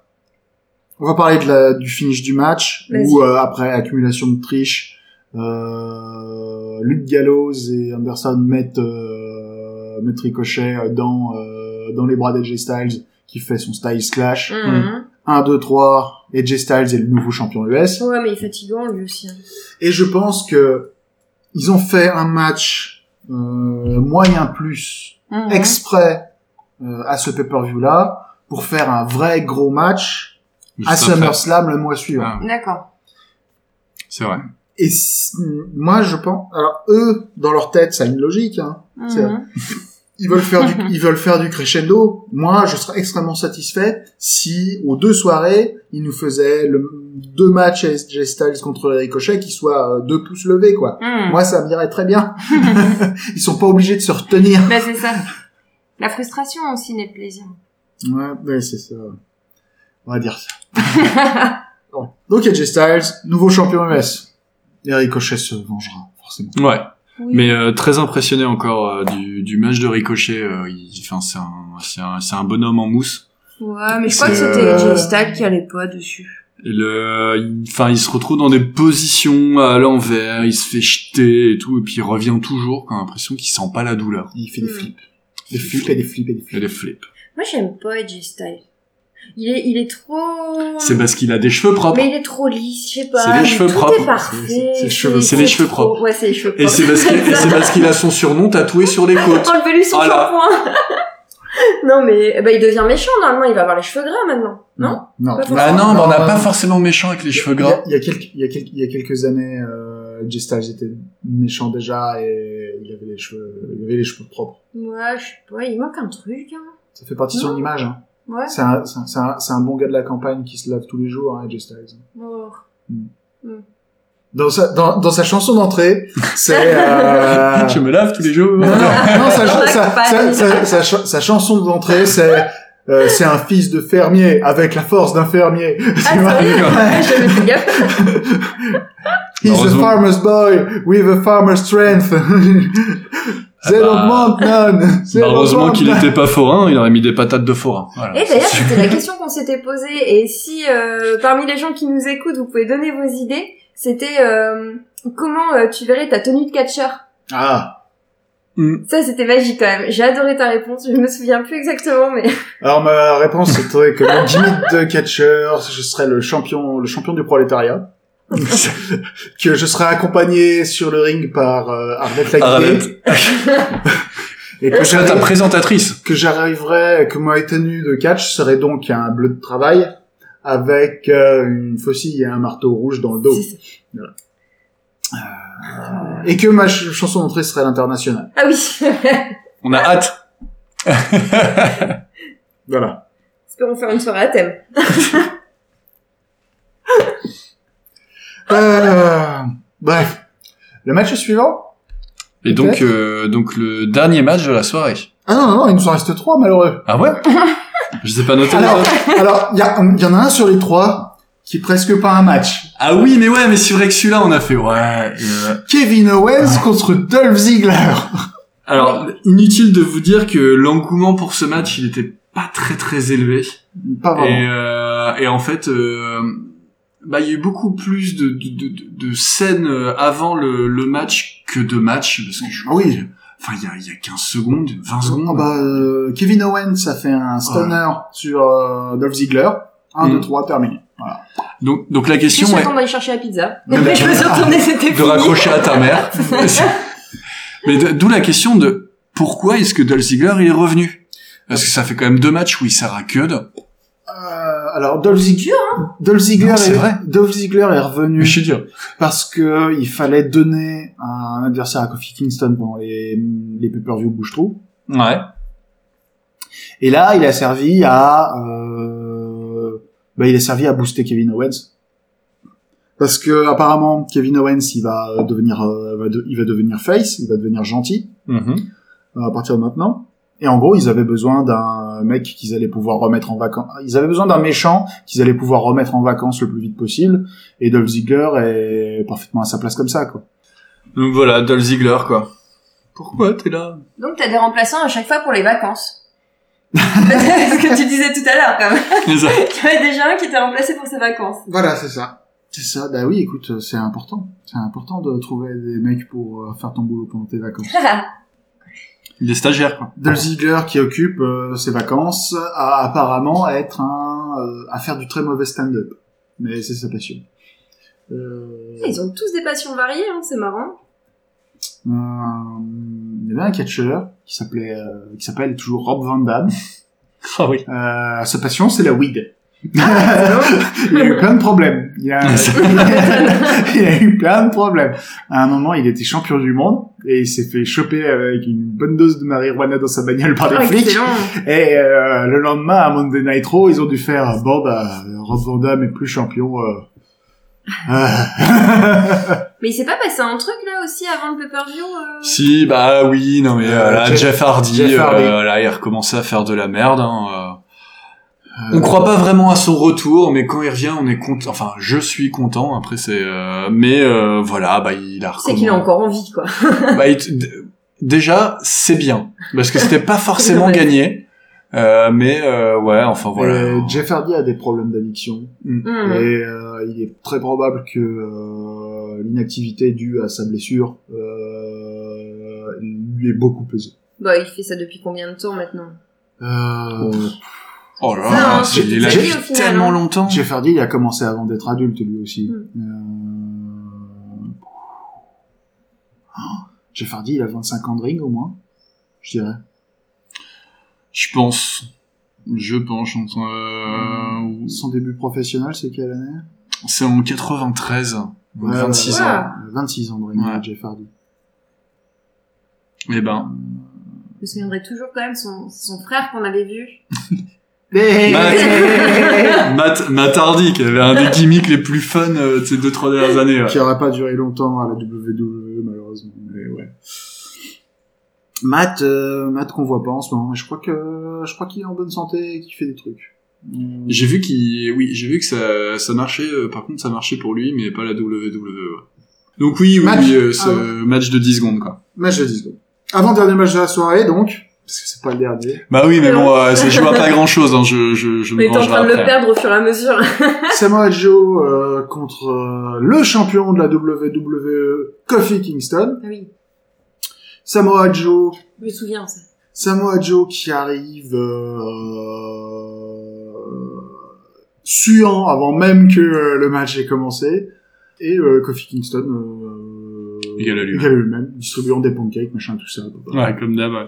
on va parler de la, du finish du match, où euh, après accumulation de triche, euh, Luke Gallows et Anderson mettent, euh, mettent Ricochet dans, euh, dans les bras d'AJ Styles, qui fait son Styles Clash. Mhm. 1, 2, 3, AJ Styles est le nouveau champion US. Ouais, mais il est fatigant, lui aussi. hein. Et je pense que ils ont fait un match euh, moyen plus Mhm. exprès euh, à ce pay-per-view là pour faire un vrai gros match à Juste. SummerSlam le mois suivant. Ah, D'accord. c'est vrai. Et si- moi je pense alors eux dans leur tête ça a une logique hein. Mhm. Ils veulent faire du ils veulent faire du crescendo. Moi je serais extrêmement satisfait si aux deux soirées ils nous faisaient le deux matchs AJ Styles contre Ricochet qui soient euh, deux pouces levés quoi. Mhm. Moi ça m'irait très bien. ils sont pas obligés de se retenir. Bah, c'est ça. La frustration aussi n'est plaisir. Ouais, ouais, c'est ça. On va dire ça. Bon. Donc AJ Styles, nouveau champion US. Et Ricochet se vengera, forcément. Ouais. Oui. Mais euh, très impressionné encore euh, du, du match de Ricochet. euh, il, enfin, c'est un, c'est un, c'est un bonhomme en mousse. Ouais, mais je crois que c'était euh, Jay Styles qui allait pas dessus. Et le, il- enfin, il se retrouve dans des positions à l'envers, il se fait jeter et tout, et puis il revient toujours, quand l'impression qu'il sent pas la douleur. Et il fait des Hmm. flips. Des flips et des flips et des flips. des flips. Moi, j'aime pas AJ Styles. Il est, il est trop... C'est parce qu'il a des cheveux propres. Mais il est trop lisse, je sais pas. C'est les cheveux tout propres. est parfait. C'est- les cheveux- c'est les cheveux trop- propres. Ouais, c'est les cheveux Et propres. c'est parce qu'il, et c'est parce qu'il a son surnom tatoué sur les côtes. Enlevez-lui son Voilà. shampoing. non, mais ben, il devient méchant, normalement. Il va avoir les cheveux gras, maintenant. Non? Non. Pas Ah non, bah, on n'a Non, pas non. forcément méchant avec les cheveux gras. il y a quelques, il y a quelques, il y a quelques années, euh, Styles était méchant déjà et il avait les cheveux, il avait les cheveux propres. Ouais, je sais pas. Il manque un truc, hein. Ça fait partie de son Non. image, hein. Ouais. C'est un, bon gars de la campagne qui se lave tous les jours, hein, AJ Styles. Oh. Dans sa, dans, dans sa chanson d'entrée, c'est, euh, Je me lave tous les jours. Non, non, non, sa, sa, campagne. sa, sa, sa cha- sa chanson d'entrée, c'est euh, c'est un fils de fermier avec la force d'un fermier. Ah, gaffe. He's a farmer's boy with a farmer's strength. Bah, none. They Bah, don't heureusement qu'il none. était pas forain, il aurait mis des patates de forain. Voilà. Et d'ailleurs, c'était la question qu'on s'était posée. Et si, euh, parmi les gens qui nous écoutent, vous pouvez donner vos idées, c'était euh, comment euh, tu verrais ta tenue de catcheur? Ah. Ça, c'était magique quand même. J'ai adoré ta réponse. Je me souviens plus exactement, mais Alors ma réponse c'était que mon gimmick de catcher, je serais le champion, le champion du prolétariat. que je serais accompagné sur le ring par euh, Arlette Laguier. Et que Je serais ta présentatrice. que j'arriverais, que ma tenue de catch serait donc un bleu de travail avec euh, une faucille et un marteau rouge dans le dos. C'est ça. Et que ma ch- chanson d'entrée serait l'international. ah oui. On a hâte. Voilà. Espérons faire une soirée à thème. Euh, bref. Le match suivant Et donc, euh, donc le dernier match de la soirée. Ah non, non, non, il nous en reste trois, malheureux. Ah ouais Je sais pas noter. Alors, il y, a- il y en a un sur les trois qui est presque pas un match. Ah oui, mais ouais, mais c'est vrai que celui-là, on a fait, ouais. euh, Kevin Owens contre Dolph Ziggler. Alors, inutile de vous dire que l'engouement pour ce match, il était pas très très élevé. Pas Et, vraiment. euh, et en fait, euh, bah, il y a eu beaucoup plus de, de, de, de- de scènes euh, avant le, le match que de matchs, parce que je, Ah oui. enfin, il y a, il y a 15 secondes, 20 secondes. Ah bah, euh, Kevin Owens a fait un stunner sur euh, Dolph Ziggler. 1, Mm. 2, 3, terminé. Voilà. Donc, donc la question Juste le est d'aller chercher la pizza. Mais je me suis d'accord. retournée, c'était de raccrocher à ta mère. Mais d'où la question de pourquoi est-ce que Dolph Ziggler il est revenu? Parce que ça fait quand même deux matchs où il sert à que de. Euh, alors, Dolph Ziggler, Dolph Ziggler, Non, est, vrai. Dolph Ziggler est revenu suis dur. parce que il fallait donner un adversaire à Kofi Kingston pendant les, les pay-per-view bouche-trou. Ouais. Et là, il a servi à, euh, bah, il a servi à booster Kevin Owens. Parce que apparemment, Kevin Owens, il va devenir, euh, va de- il va devenir face, il va devenir gentil Mhm. euh, à partir de maintenant. Et en gros, ils avaient besoin d'un mec qu'ils allaient pouvoir remettre en vacances. Ils avaient besoin d'un méchant qu'ils allaient pouvoir remettre en vacances le plus vite possible. Et Dolph Ziggler est parfaitement à sa place comme ça, quoi. Donc voilà, Dolph Ziggler quoi. Pourquoi t'es là? Donc t'as des remplaçants à chaque fois pour les vacances. C'est ce que tu disais tout à l'heure, quand même. Il y avait déjà un qui était remplacé pour ses vacances. Voilà, c'est ça. C'est ça. Bah oui, écoute, c'est important. C'est important de trouver des mecs pour euh, faire ton boulot pendant tes vacances. Il est stagiaire quoi. Dolph Ziggler qui occupe euh, ses vacances a apparemment à être un euh, à faire du très mauvais stand-up, mais c'est sa passion. Euh, Ils ont tous des passions variées, hein, c'est marrant. euh, il y avait un catcheur qui s'appelait euh, qui s'appelle toujours Rob Van Dam. Ah oui. Euh, sa passion c'est la weed. Il a eu plein de problèmes. Il a, il a eu plein de problèmes. À un moment, il était champion du monde et il s'est fait choper avec une bonne dose de marijuana dans sa bagnole par des Oh, flics. excellent. Et euh, le lendemain, à Monday Night Raw, ils ont dû faire bon bah Rob Van Dam est plus champion. Euh... euh. Mais il s'est pas passé un truc là aussi avant le pay-per-view euh... Si, bah oui, non mais euh, Euh, là, Jeff- Jeff, Hardy, Jeff Hardy. euh, là, il a recommencé à faire de la merde. Hein, euh. On croit pas vraiment à son retour, mais quand il revient, on est content. Enfin, je suis content. Après, c'est. euh, Mais euh, voilà, bah il a. C'est qu'il a encore envie, quoi. Bah, il t- d- déjà, c'est bien parce que c'était pas forcément Ouais. gagné. Euh, mais euh, ouais, enfin voilà. Euh, Jeff Hardy a des problèmes d'addiction Hmm. et euh, il est très probable que euh, l'inactivité due à sa blessure euh, lui ait beaucoup pesé. Bah, il fait ça depuis combien de temps maintenant? Euh, Oh là là, il vie, au final, tellement hein. longtemps. Jeff Hardy, il a commencé avant d'être adulte lui aussi. Hmm. Euh... oh, Jeff Hardy, il a 25 ans de ring au moins, je dirais. Je pense. Je pense. Euh... Son début professionnel, c'est quelle année? C'est en 93. donc Ouais, 26 ouais, ans. ouais. 26 ans de ring, Ouais. Jeff Hardy. Eh ben. Je me souviendrai toujours quand même son, son frère qu'on avait vu. Matt, Matt, Matt Hardy, qui avait un des gimmicks les plus fun euh, de ces deux trois dernières années. ouais. qui aurait pas duré longtemps à la WWE malheureusement. Mais ouais. Matt, euh, Matt qu'on voit pas en ce moment. Je crois que je crois qu'il est en bonne santé et qu'il fait des trucs. Hum, J'ai vu qu'il, oui, j'ai vu que ça, ça marchait. euh, par contre, ça marchait pour lui, mais pas la WWE. ouais. Donc oui, oui, Match. oui, euh, ce Ah match de 10 secondes, quoi. Match de 10 secondes. Avant dernier match de la soirée donc parce que c'est pas le dernier. Bah oui, mais bon, euh, je vois pas grand chose. Hein, je, je, je On me était en vengerai train de le perdre au fur et à mesure. Samoa Joe euh, contre euh, le champion de la WWE, Kofi Kingston. Ah oui, Samoa Joe je me souviens, ça. Samoa Joe qui arrive euh, suant avant même que euh, le match ait commencé et euh, Kofi Kingston euh, Égal à lui-même. égal à lui-même distribuant des pancakes machin tout ça Ouais, comme d'hab. ouais.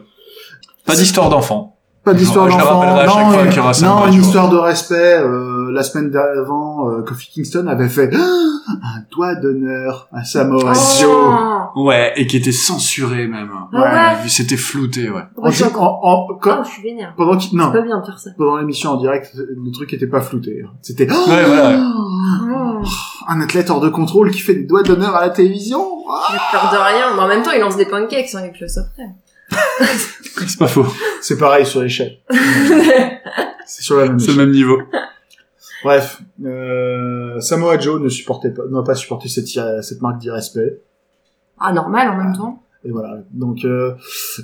Pas d'histoire d'enfant. pas d'histoire d'enfant rappellerai à chaque non, fois euh, qu'il y aura non une histoire de respect euh, la semaine d'avant euh, Kofi Kingston avait fait un doigt d'honneur à Samoa Joe Oh, Ouais, et qui était censuré même. Ah ouais. C'était flouté, ouais. en, en, en- Oh, quand- je suis vénère. pendant qu'il- non C'est pas bien de faire ça. pendant l'émission en direct le truc était pas flouté hein. c'était Ouais, voilà. Oh, un athlète hors de contrôle qui fait des doigts d'honneur à la télévision. J'ai peur de rien. Mais en même temps, il lance des pancakes sans quelque chose après. C'est pas faux. C'est pareil sur l'échelle. C'est sur la même C'est le même niveau. Bref, euh, Samoa Joe ne supportait pas, n'a pas supporté cette, cette marque d'irrespect. Ah, normal en même temps. Et voilà. Donc euh,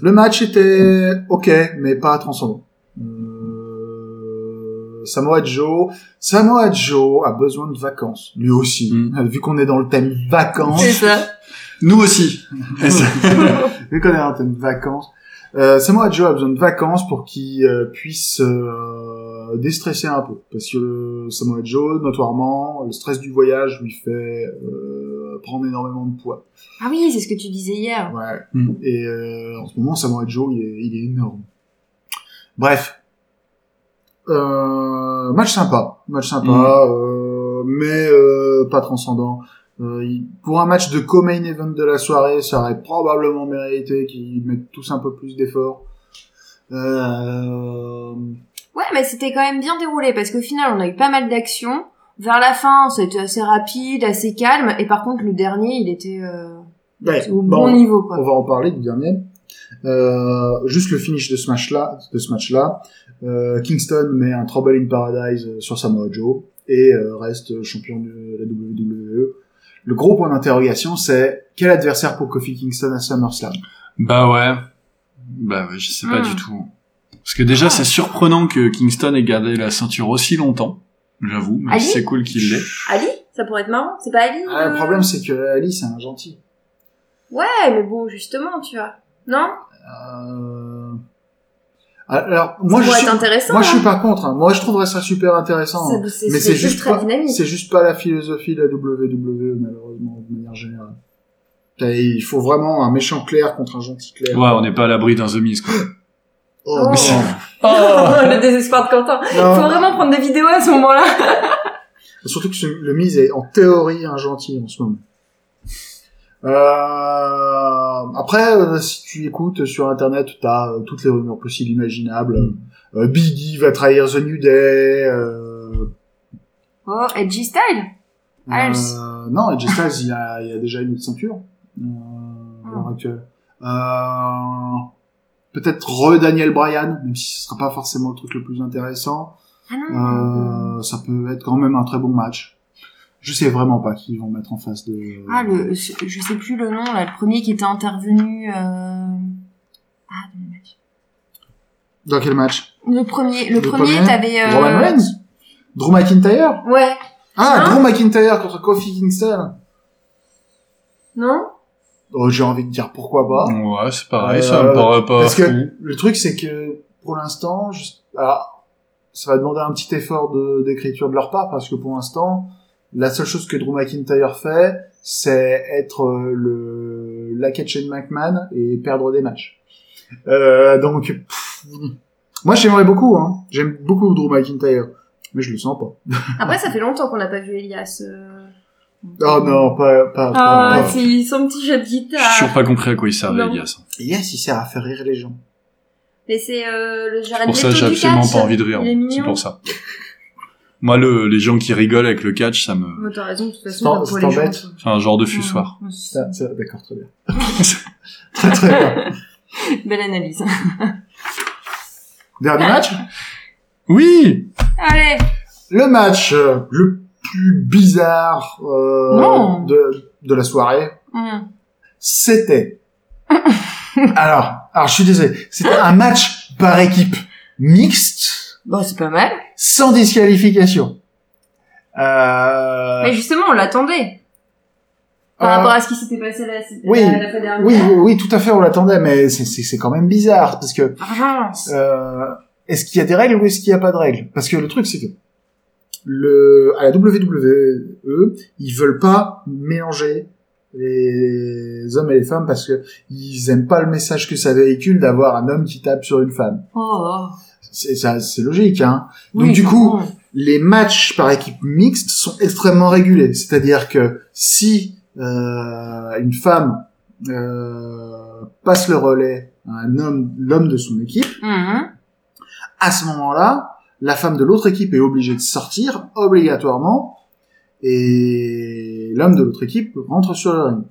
le match était ok, mais pas transcendant. Euh, Samoa Joe, Samoa Joe a besoin de vacances, lui aussi. Mm. Euh, Vu qu'on est dans le thème vacances, C'est ça. Nous aussi. Vu qu'on est le thème vacances, euh, Samoa Joe a besoin de vacances pour qu'il euh, puisse euh, déstresser un peu, parce que le Samoa Joe, notoirement, le stress du voyage lui fait euh, prendre énormément de poids. Ah oui, c'est ce que tu disais hier. Ouais. Mm. Et euh, en ce moment, Samoa Joe, il est, il est énorme. Bref. Euh, match sympa. Match sympa, euh, mais euh, pas transcendant. Euh, pour un match de co-main event de la soirée, ça aurait probablement mérité qu'ils mettent tous un peu plus d'efforts. Euh, Ouais, mais c'était quand même bien déroulé parce qu'au final, on a eu pas mal d'actions. Vers la fin, c'était assez rapide, assez calme. Et par contre, le dernier, il était euh, ouais, au bon, bon niveau, quoi. on va en parler du dernier. Euh, juste le finish de ce match-là, de ce match-là. Euh, Kingston met un Trouble in Paradise sur Samoa Joe et reste champion de la WWE. Le gros point d'interrogation, c'est quel adversaire pour Kofi Kingston à SummerSlam? Bah ouais. Bah ouais, je sais pas Hmm. du tout. Parce que déjà, Ah. c'est surprenant que Kingston ait gardé la ceinture aussi longtemps. J'avoue, mais c'est cool qu'il l'ait. Ali? Ça pourrait être marrant. C'est pas Ali Ah, euh Le problème, c'est que Ali, c'est un gentil. Ouais, mais bon, justement, tu vois. Non? Euh... Alors, moi, Ça je suis... intéressant. Moi, je suis hein. pas contre. hein. Moi, je trouverais ça super intéressant. hein. Mais c'est juste pas, dynamique. c'est juste pas la philosophie de la WWE, malheureusement, de manière générale. Il faut vraiment un méchant clair contre un gentil clair. Ouais, on n'est pas à l'abri d'un The Miz, quoi. Oh, Oh. non. le désespoir de Quentin. Non. Faut vraiment prendre des vidéos à ce moment-là. Surtout que ce- le Miz est en théorie un gentil en ce moment. Euh, après, euh, si tu écoutes sur internet, t'as euh, toutes les rumeurs possibles, imaginables. Euh, Biggie va trahir The New Day. Euh, Oh, Edgy Style euh, non, AJ Styles, il a, il a déjà une autre ceinture euh, à l'heure Ah. actuelle. Euh, Peut-être re Daniel Bryan, même si ce sera pas forcément le truc le plus intéressant. Ah non. Euh, ça peut être quand même un très bon match. Je sais vraiment pas qui ils vont mettre en face de. Ah, le, je sais plus le nom, là, le premier qui était intervenu, euh... Ah, le match. Dans quel match? Le premier, le, Le premier, premier t'avais, euh... Roman Reigns? Drew McIntyre? Ouais. Ah, Hein? Drew McIntyre contre Kofi Kingston Non? oh, J'ai envie de dire pourquoi pas. Ouais, c'est pareil, Euh, ça me paraît pas Parce fou. que le truc, c'est que pour l'instant, je- alors, ça va demander un petit effort de- d'écriture de, leur part parce que pour l'instant, la seule chose que Drew McIntyre fait, c'est être euh, le laquais de McMahon et perdre des matchs. Euh, donc, pff, moi j'aimerais beaucoup, hein. J'aime beaucoup Drew McIntyre, mais je le sens pas. Après, ça fait longtemps qu'on n'a pas vu Elias. euh. Oh non, pas, pas, Ah, pas, pas. c'est son petit jeu de guitare. J'ai toujours pas compris à quoi il servait, Non. Elias. Yes, il sert à faire rire les gens. Mais c'est euh, le Jared Pour ça, Leto j'ai du absolument catch. pas envie de rire. C'est pour ça. Moi, le, les gens qui rigolent avec le catch, ça me, Mais t'as raison, de toute façon, T'en- pour ça les gens. c'est un genre de fussoir. Ouais, c'est D'accord, très bien. très très bien. Belle analyse. Dernier match? Oui! Allez, Le match euh, le plus bizarre euh, Non. de, de la soirée, Hum. c'était... alors, alors je suis désolé, c'était un match par équipe mixte, Bon, c'est pas mal. Sans disqualification. Euh, Mais justement, on l'attendait. Par euh, rapport à ce qui s'était passé la, oui, la, la fois dernière. oui, oui, oui, tout à fait, on l'attendait, mais c'est- c'est c'est quand même bizarre, parce que Urgence. Euh, est-ce qu'il y a des règles ou est-ce qu'il n'y a pas de règles? Parce que le truc, c'est que le, à la WWE, ils veulent pas mélanger les hommes et les femmes parce que ils aiment pas le message que ça véhicule d'avoir un homme qui tape sur une femme. Oh, oh. C'est ça, c'est logique, hein. Donc du coup, les matchs par équipe mixte sont extrêmement régulés. C'est-à-dire que si euh, une femme euh, passe le relais à un homme, l'homme de son équipe, Mhm. à ce moment-là, la femme de l'autre équipe est obligée de sortir obligatoirement et l'homme de l'autre équipe rentre sur le ring.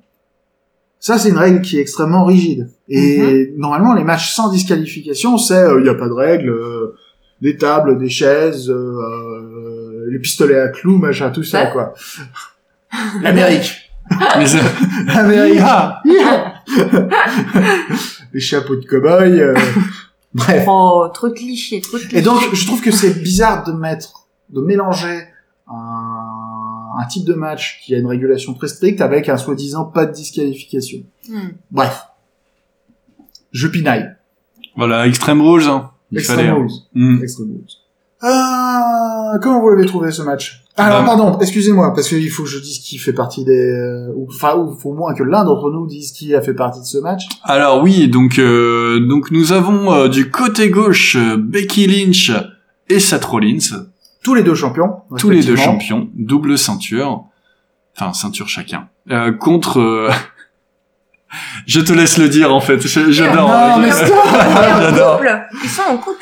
Ça, c'est une règle qui est extrêmement rigide. Et normalement, les matchs sans disqualification, c'est il n'y a pas de règle. euh, des tables, des chaises, euh, les pistolets à clous, machin, tout ça, quoi. L'Amérique. L'Amérique. Ah les chapeaux de cow-boy. euh, Bref. Oh, trop de clichés, trop de clichés. Et donc, je trouve que c'est bizarre de mettre, de mélanger un, un type de match qui a une régulation très stricte avec un soi-disant pas de disqualification. Hmm. Bref. Je pinaille. Voilà, Extreme Rules. Hein. Il fallait. Extreme hein. Rules. Mm. Extreme Rules. Euh, comment vous l'avez trouvé ce match? Alors Euh, pardon, excusez-moi, parce qu'il faut que je dise qui fait partie des, euh, enfin, ou faut au moins que l'un d'entre nous dise qui a fait partie de ce match. Alors oui, donc euh, donc nous avons euh, du côté gauche euh, Becky Lynch et Seth Rollins, Tous les deux champions. tous les deux champions, double ceinture, enfin ceinture chacun, euh, contre. euh, Je te laisse le dire en fait. J'adore. J'adore. couple. Ils sont en couple.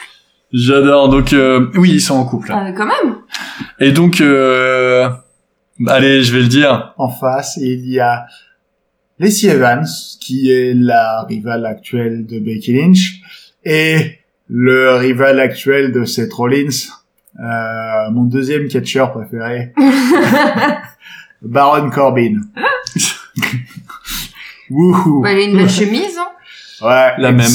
J'adore. Donc euh, oui, ils sont en couple. Euh, quand même. Et donc, euh... allez, je vais le dire. En face, il y a Lacey Evans, qui est la rivale actuelle de Becky Lynch, et le rival actuel de Seth Rollins, euh, mon deuxième catcheur préféré, Baron Corbin. Wouhou. Bah, il a une belle chemise, hein. Ouais. La une- même.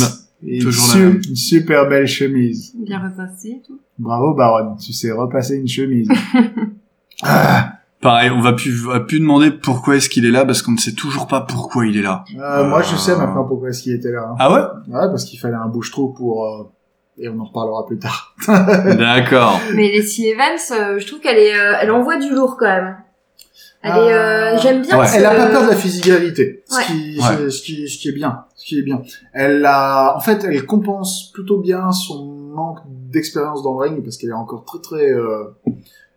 Une, Toujours la même. une super belle chemise. Bien repassé et tout. Bravo Baron, tu sais repasser une chemise. ah, Pareil, on va plus, on va plus demander pourquoi est-ce qu'il est là parce qu'on ne sait toujours pas pourquoi il est là. euh, moi je sais maintenant pourquoi est-ce qu'il était là. hein. Ah ouais? Ouais, parce qu'il fallait un bouche-trou pour... Et on en reparlera plus tard. D'accord. Mais Leslie Evans, euh, je trouve qu'elle est, euh, elle envoie du lourd quand même. Elle est, euh, Ah. j'aime bien. Ouais. Elle a pas peur de la physicalité, Ouais. ce, qui, Ouais. ce, qui, ce qui est bien, ce qui est bien. Elle a, en fait, elle compense plutôt bien son manque d'expérience dans le ring parce qu'elle est encore très très, euh,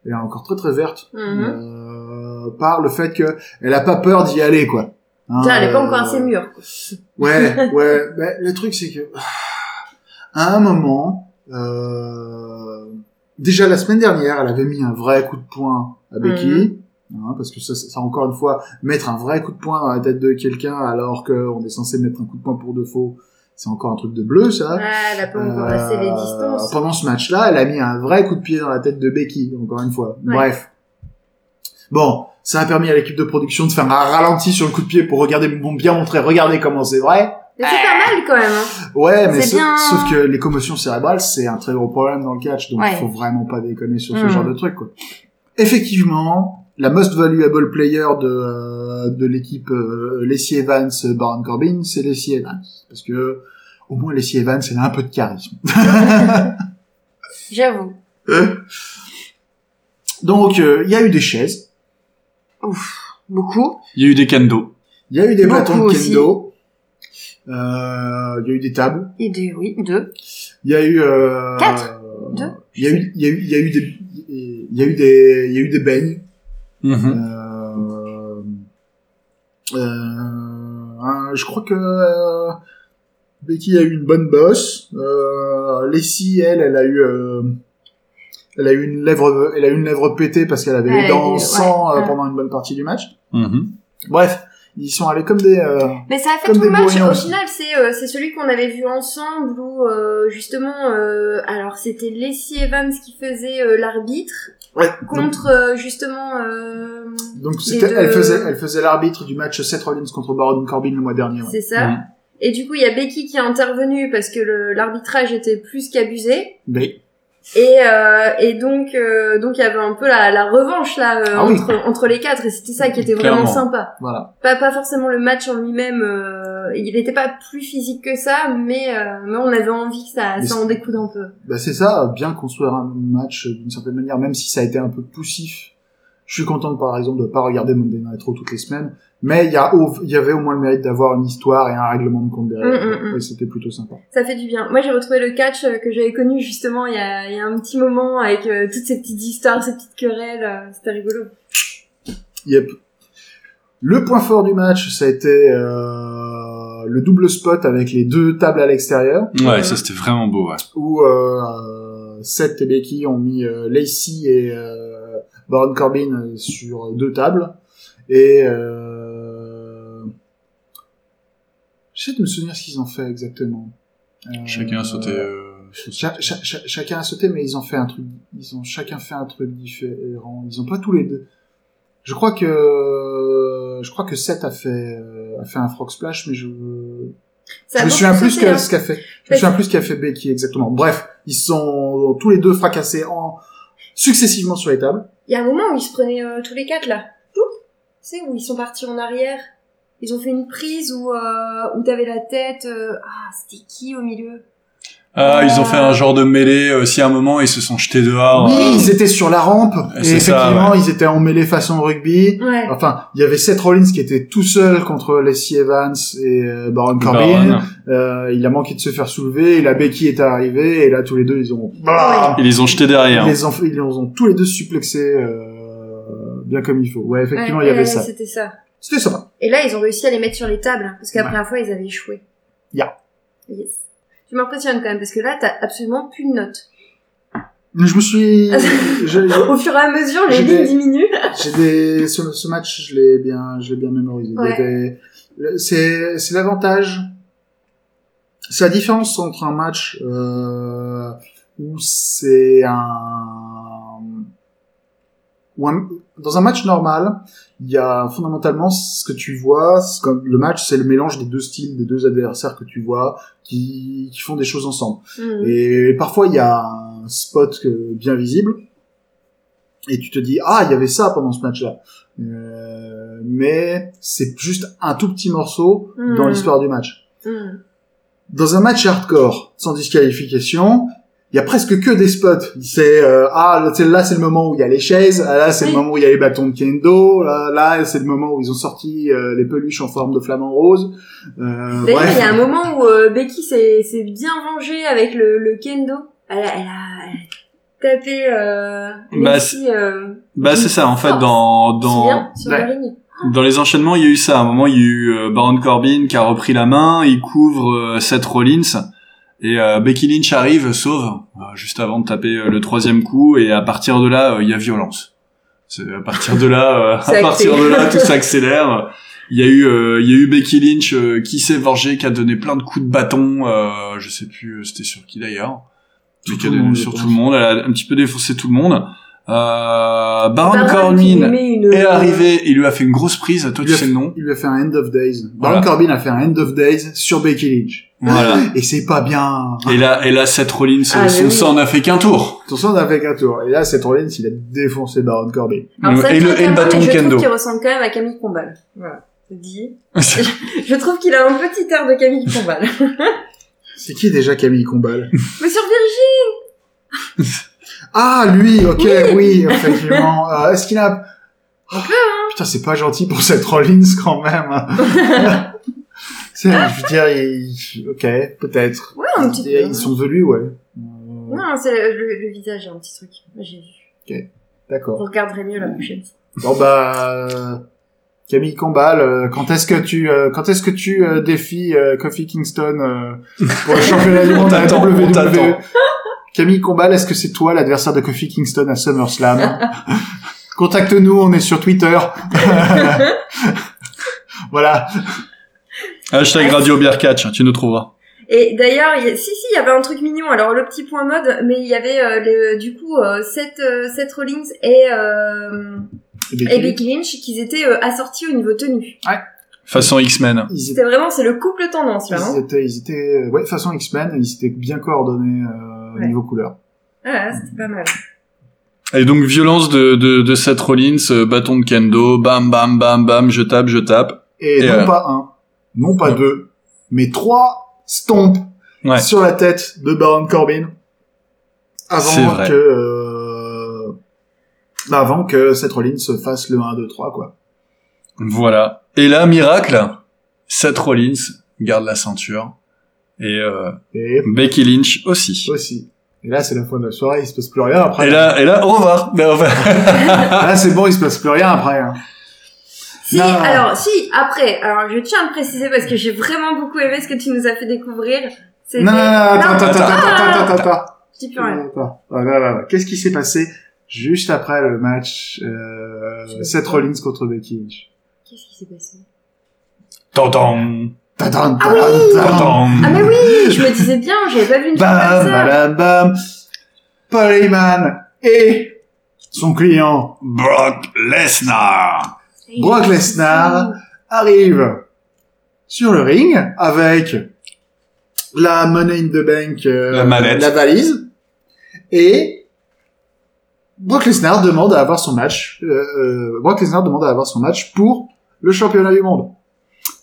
elle est encore très très verte Mhm. euh, par le fait que elle a pas peur d'y aller quoi. Hein, Tiens, elle est pas encore assez mûre. quoi. Ouais, ouais. Ben, le truc, c'est que à un moment, euh, déjà la semaine dernière, elle avait mis un vrai coup de poing à Becky. hein, parce que ça, ça, encore une fois, mettre un vrai coup de poing dans la tête de quelqu'un alors qu'on est censé mettre un coup de poing pour de faux, c'est encore un truc de bleu, ça. Ouais, elle a pas encore assez les Euh, distances. Pendant ce match-là, elle a mis un vrai coup de pied dans la tête de Becky, encore une fois. Ouais. Bref. Bon, ça a permis à l'équipe de production de faire un ralenti sur le coup de pied pour regarder, bon, bien montrer, regardez comment c'est vrai. Mais c'est pas mal quand même. Hein. Ouais, mais C'est sauf, bien. sauf que les commotions cérébrales, c'est un très gros problème dans le catch, donc il Ouais. faut vraiment pas déconner sur ce Mm. genre de truc, quoi. Effectivement, la most valuable player de, euh, de l'équipe euh, Lacey Evans, euh, Baron Corbin, c'est Lacey Evans. Parce que, au moins, Lacey Evans, elle a un peu de charisme. J'avoue. Donc, euh, il y a eu des chaises, Ouf. Beaucoup. Il y a eu des kendo. il y a eu des Beaucoup bâtons de kendo, il y a eu des tables, Et deux, oui, deux. il y a eu... Euh, Quatre Deux Il y a eu, il y a eu, il y a eu des, il y a eu des, il y a eu des beignes. Euh, euh, euh, je crois que euh, Becky a eu une bonne bosse. Euh, Lacey, elle, elle a eu, euh, elle a eu une lèvre, elle a eu une lèvre pétée parce qu'elle avait les dents en sang ouais, euh, ouais. pendant une bonne partie du match. Mhm. Bref, ils sont allés comme des. euh, Mais ça a fait tout le match. bourrillons Au final, c'est euh, c'est celui qu'on avait vu ensemble où euh, justement, euh, alors c'était Lacey Evans qui faisait euh, l'arbitre ouais. Donc, contre euh, justement. Euh, donc c'était, deux- elle faisait, elle faisait l'arbitre du match Seth Rollins contre Baron Corbin le mois dernier. ouais. C'est ça. Mhm. Et du coup, il y a Becky qui est intervenue parce que le- l'arbitrage était plus qu'abusé. Mais Et, euh, et donc, euh, donc il y avait un peu la, la revanche là euh, Ah oui. entre, entre les quatre. Et c'était ça qui était vraiment sympa. voilà. Pas, pas forcément le match en lui-même. euh, il n'était pas plus physique que ça, mais, euh, mais on avait envie que ça, Mais ça en découde un peu. Bah c'est ça, bien construire un match d'une certaine manière, même si ça a été un peu poussif. Je suis content par exemple de pas regarder Monday Night Raw toutes les semaines, mais il y, a au- il y avait au moins le mérite d'avoir une histoire et un règlement de compte derrière. Mm, mm, mm. Et c'était plutôt sympa. Ça fait du bien. Moi, j'ai retrouvé le catch euh, que j'avais connu justement il y a, il y a un petit moment avec euh, toutes ces petites histoires, ces petites querelles. euh, C'était rigolo. Yep. Le point fort du match, ça a été euh, le double spot avec les deux tables à l'extérieur, Ouais, ça c'était vraiment beau. Ouais. où euh, Seth et Becky ont mis euh, Lacey et euh, Baron Corbin sur deux tables. Et euh, j'essaie de me souvenir ce qu'ils ont fait exactement. Euh, Chacun a sauté. euh, cha- cha- cha- chacun a sauté, mais ils ont fait un truc, ils ont chacun fait un truc différent. Ils ont pas tous les deux. Je crois que, je crois que Seth a fait, euh, a fait un frog splash, mais je, je me souviens plus que hein. ce qu'a fait. Je me souviens plus ce qu'a fait Becky exactement. Bref, ils sont tous les deux fracassés en successivement sur les tables. Il y a un moment où ils se prenaient euh, tous les quatre là. Tu sais, où ils sont partis en arrière. Ils ont fait une prise où, euh, où t'avais la tête. euh, Ah, c'était qui au milieu? Ah, ils ont fait un genre de mêlée aussi à un moment, ils se sont jetés dehors. oui, Euh, ils étaient sur la rampe et C'est ça, effectivement, ouais. ils étaient en mêlée façon rugby. Ouais. Enfin, il y avait Seth Rollins qui était tout seul contre Lacey Evans et euh, Baron Corbin. Baron. Euh, il a manqué de se faire soulever et la Becky est arrivée et là tous les deux ils ont Ah Ils les ont jetés ils derrière. les ont ils les ont tous les deux suplexés euh, bien comme il faut. Ouais, effectivement, Ouais, il y avait ça. C'était ça. C'était sympa. Et là, ils ont réussi à les mettre sur les tables, parce que la Ouais. première fois, ils avaient échoué. Ya. Yes. Tu m'impressionnes quand même, parce que là, t'as absolument plus de notes. Je me suis Au fur et à mesure, les lignes des- diminuent. J'ai des ce, ce match, je l'ai bien, je l'ai bien mémorisé. Ouais. C'est c'est l'avantage, c'est la différence entre un match euh, où c'est un, un- dans un match normal, il y a fondamentalement ce que tu vois, comme le match, c'est le mélange des deux styles, des deux adversaires que tu vois, qui, qui font des choses ensemble. Mhm. Et parfois, il y a un spot que- bien visible. Et tu te dis, ah, il y avait ça pendant ce match-là. Euh, mais c'est juste un tout petit morceau dans Mhm. l'histoire du match. Mhm. Dans un match hardcore, sans disqualification, il y a presque que des spots. C'est euh, ah là c'est- là c'est le moment où il y a les chaises, ah, là c'est Oui. le moment où il y a les bâtons de kendo, là, là c'est le moment où ils ont sorti euh, les peluches en forme de flamant rose. Euh, D'ailleurs, il y a un moment où euh, Becky s'est s'est bien vengée avec le, le kendo. Elle a, elle a, elle a tapé euh, Bah, euh, Bah c'est ça, en fait, force. dans dans bien sur Ouais. le ring. dans les enchaînements, il y a eu ça. À un moment, il y a eu Baron Corbin qui a repris la main, il couvre Seth Rollins et euh, Becky Lynch arrive, sauve euh, juste avant de taper euh, le troisième coup et à partir de là, euh, il y a violence. C'est à partir de là, euh, à partir de là, tout s'accélère. Il y a eu, euh, il y a eu Becky Lynch euh, qui s'est vengée, qui a donné plein de coups de bâton. Euh, je sais plus, euh, c'était sur qui d'ailleurs. Sur Mais qui tout a donné sur le monde. Elle a un petit peu défoncé tout le monde. Euh, Baron Baron qui Corbin une- est arrivé, il lui a fait une grosse prise. Toi, Il tu sais le nom. Il lui a fait un End of Days. Voilà. Baron Corbin a fait un End of Days sur Becky Lynch. Voilà. Et c'est pas bien. Et là, et là, Seth Rollins, Ah, son oui. sang n'a fait qu'un tour. Attention, on a fait qu'un tour. Et là, Seth Rollins, il a défoncé Baron Corbin. Alors, ça, et, le, et le bâton de je kendo. trouve qu'il ressemble quand même à Camille Combal. Voilà. Je dis. je trouve qu'il a un petit air de Camille Combal. C'est qui déjà Camille Combal? Mais sur Virgin! Ah, lui, ok, oui, effectivement. Euh, Est-ce qu'il a... Hein. Putain, c'est pas gentil pour Seth Rollins quand même. C'est- je veux dire, il- ok, peut-être. Ouais, un petit Ils- peu. Ils sont velus, ouais. Euh, Non, c'est le, le- visage, un petit truc. J'ai vu. D'accord. Vous regarderez mieux la prochaine fois. Bon bah euh, Camille Combal, euh, quand est-ce que tu euh, quand est-ce que tu euh, défies euh, Kofi Kingston euh, pour le championnat du monde à la WWE. Camille Combal, est-ce que c'est toi l'adversaire de Kofi Kingston à SummerSlam Contacte-nous, on est sur Twitter. voilà. Hashtag Radio Beer Catch, tu nous trouveras. Et d'ailleurs, si, si, il y avait un truc mignon. Alors, le petit point mode, mais il y avait, euh, le- du coup, euh, Seth, euh, Seth Rollins et, euh, et Becky Lynch qui étaient euh, assortis au niveau tenue. Façon X-Men. C'était vraiment, c'est le couple tendance, là. Ils Hein étaient, ils étaient, ouais, façon X-Men, ils étaient bien coordonnés euh, Ouais. niveau couleur. Ah, c'était pas mal. Et donc, violence de, de, de Seth Rollins, euh, bâton de kendo, bam, bam, bam, bam, je tape, je tape. Et, Et, non euh, pas un, non pas deux, mais trois stompes Ouais. sur la tête de Baron Corbin avant vrai. que euh, avant que Seth Rollins se fasse le 1 2 3 quoi. Voilà. Et là, miracle, Seth Rollins garde la ceinture. Euh, et. Becky Lynch aussi. Aussi. Et là, c'est la fin de la soirée, il se passe plus rien après. Et là, hein. et là au revoir. Ben, là, c'est bon, il se passe plus rien après. Hein. Si, alors, si, après, alors je tiens à préciser parce que j'ai vraiment beaucoup aimé ce que tu nous as fait découvrir. Non, non, non, attends, attends, attends, attends, attends, attends. Je dis plus rien. Attends, oh Qu'est-ce qui s'est passé juste après le match euh, Seth Rollins contre Becky Lynch? Qu'est-ce qui s'est passé? Tantan ah oui. Ah mais oui, je me disais bien, j'avais pas vu une chose Bam, comme ça. bam, bam. Paul Heyman et son client Brock Lesnar. Brock Lesnar arrive sur le ring avec la money in the bank, euh, La mallette. la valise, et Brock Lesnar demande à avoir son match. Euh, euh, Brock Lesnar demande à avoir son match pour le championnat du monde.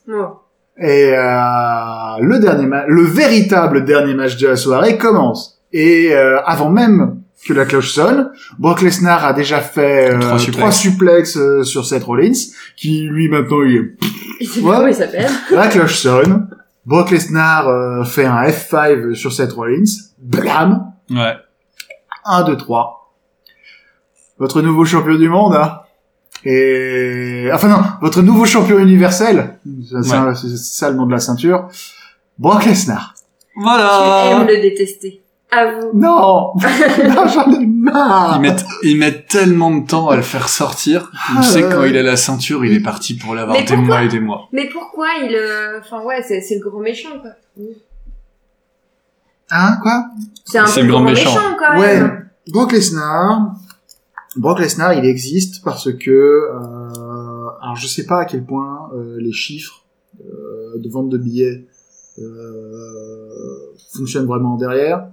Oh. Et euh, le dernier le véritable dernier match de la soirée commence. Et euh, avant même que la cloche sonne, Brock Lesnar a déjà fait euh, Trois suplexes. trois suplexes euh, sur Seth Rollins, qui lui maintenant il est Il sait Ouais. pas comment il s'appelle. la cloche sonne. Brock Lesnar euh, fait un F5 sur Seth Rollins. Blam Ouais. 1, 2, 3. Votre nouveau champion du monde, hein. Et... Enfin non, votre nouveau champion universel. C'est ça- le nom de la ceinture. Brock Lesnar. Tu Voilà. aimes le détester. Avoue. Non Non, j'en ai marre Ils mettent, ils mettent tellement de temps à le faire sortir. Ah, On sait que quand ouais. il a la ceinture, il est parti pour l'avoir des pourquoi mois et des mois. Mais pourquoi il... euh, Enfin ouais, c'est le gros méchant quoi. Hein, quoi? C'est un le grand méchant. quand Ouais. même. Brock Lesnar... Brock Lesnar, il existe parce que... Euh... Alors, je sais pas à quel point euh, les chiffres euh, de vente de billets euh, fonctionnent vraiment derrière.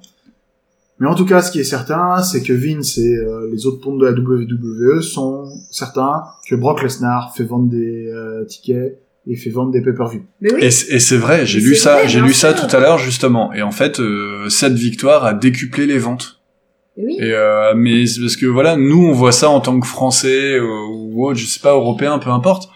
Mais en tout cas, ce qui est certain, c'est que Vince et euh, les autres pontes de la WWE sont certains que Brock Lesnar fait vendre des euh, tickets et fait vendre des pay-per-view. Oui. Et c'est vrai, j'ai lu ça, j'ai lu ça tout à l'heure justement. Et en fait, euh, cette victoire a décuplé les ventes. Oui. Et euh, mais c'est parce que voilà, nous on voit ça en tant que Français euh, ou autre, je sais pas, Européen, peu importe.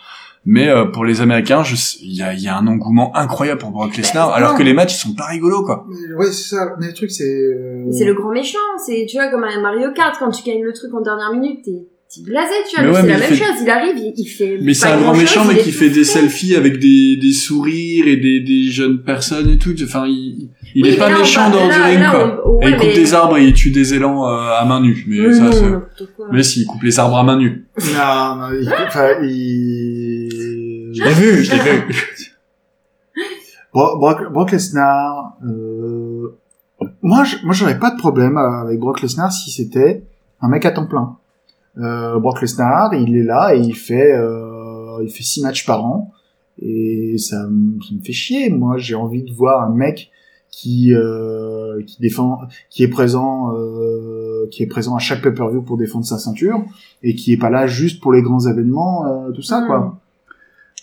Mais euh, pour les Américains, je sais- il y a, y a un engouement incroyable pour Brock Lesnar, non. alors que les matchs ils sont pas rigolos quoi. Mais ouais, c'est ça. Mais le truc, c'est... euh, Mais C'est le grand méchant. C'est, tu vois, comme un Mario Kart, quand tu gagnes le truc en dernière minute, t'es, t'es blasé, tu vois. Mais Mais ouais, c'est mais la il même fait- chose. Il arrive, il, il fait. Mais c'est un grand méchant, mais qui fait des selfies avec des, des sourires et des, des jeunes personnes et tout. Enfin, il, il Oui, est pas là, méchant dans ring quoi. on- ouais, et il coupe mais- des arbres et il tue des élans euh, à main nue. Mais ça, non. Mais si, il coupe les arbres à main nue. Non, non, il... Enfin, il... Je l'ai vu, je l'ai vu. Bro- Brock, Brock Lesnar, euh... moi, je, moi, j'aurais pas de problème avec Brock Lesnar si c'était un mec à temps plein. Euh, Brock Lesnar, il est là et il fait, euh, il fait six matchs par an et ça, me- ça me fait chier. Moi, j'ai envie de voir un mec qui, euh, qui défend, qui est présent, euh, qui est présent à chaque pay-per-view pour défendre sa ceinture et qui est pas là juste pour les grands événements, euh, tout ça, Mm. quoi.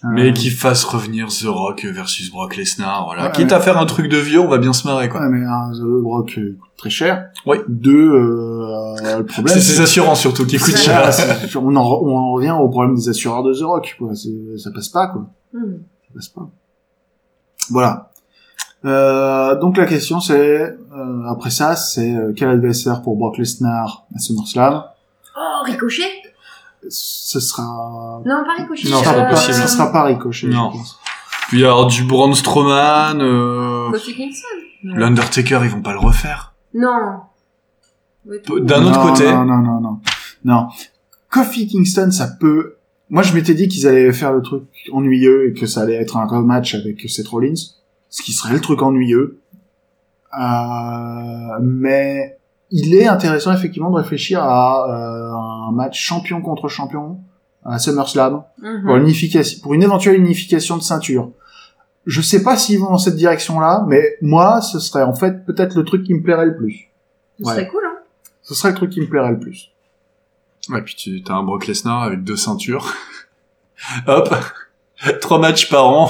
Mais Euh, qu'il fasse revenir The Rock versus Brock Lesnar, voilà. Ouais, Quitte à faire un truc de vieux, on va bien se marrer, quoi. Ouais, mais un The Brock euh, coûte très cher. Oui. Deux, euh, le problème. C'est ses assurances surtout qui coûtent cher. on, en, on en revient au problème des assureurs de The Rock, quoi. Ça passe pas, quoi. Hmm. Ça passe pas. Voilà. Euh, donc la question c'est, euh, après ça, c'est euh, quel adversaire pour Brock Lesnar à SummerSlam? Oh, Ricochet Ce sera... Non, pas Ricochet. Non, ce c'est sera pas possible. ce sera pas Ricochet, je Non. pense. Puis alors du Braun Strowman, euh, l'Undertaker, ils vont pas le refaire. Non. D'un autre côté. Non, non, non, non. Non. Kofi Kingston, ça peut... Moi, je m'étais dit qu'ils allaient faire le truc ennuyeux et que ça allait être un rematch avec Seth Rollins. Ce qui serait le truc ennuyeux. Euh, mais il est intéressant, effectivement, de réfléchir à euh, un match champion contre champion à SummerSlam Mhm. pour, une unification, pour une éventuelle unification de ceinture. Je sais pas s'ils vont dans cette direction-là, mais moi, ce serait en fait peut-être le truc qui me plairait le plus. Ce Ouais. serait cool, hein. Ce serait le truc qui me plairait le plus. Ouais, puis tu as un Brock Lesnar avec deux ceintures. Hop, trois matchs par an.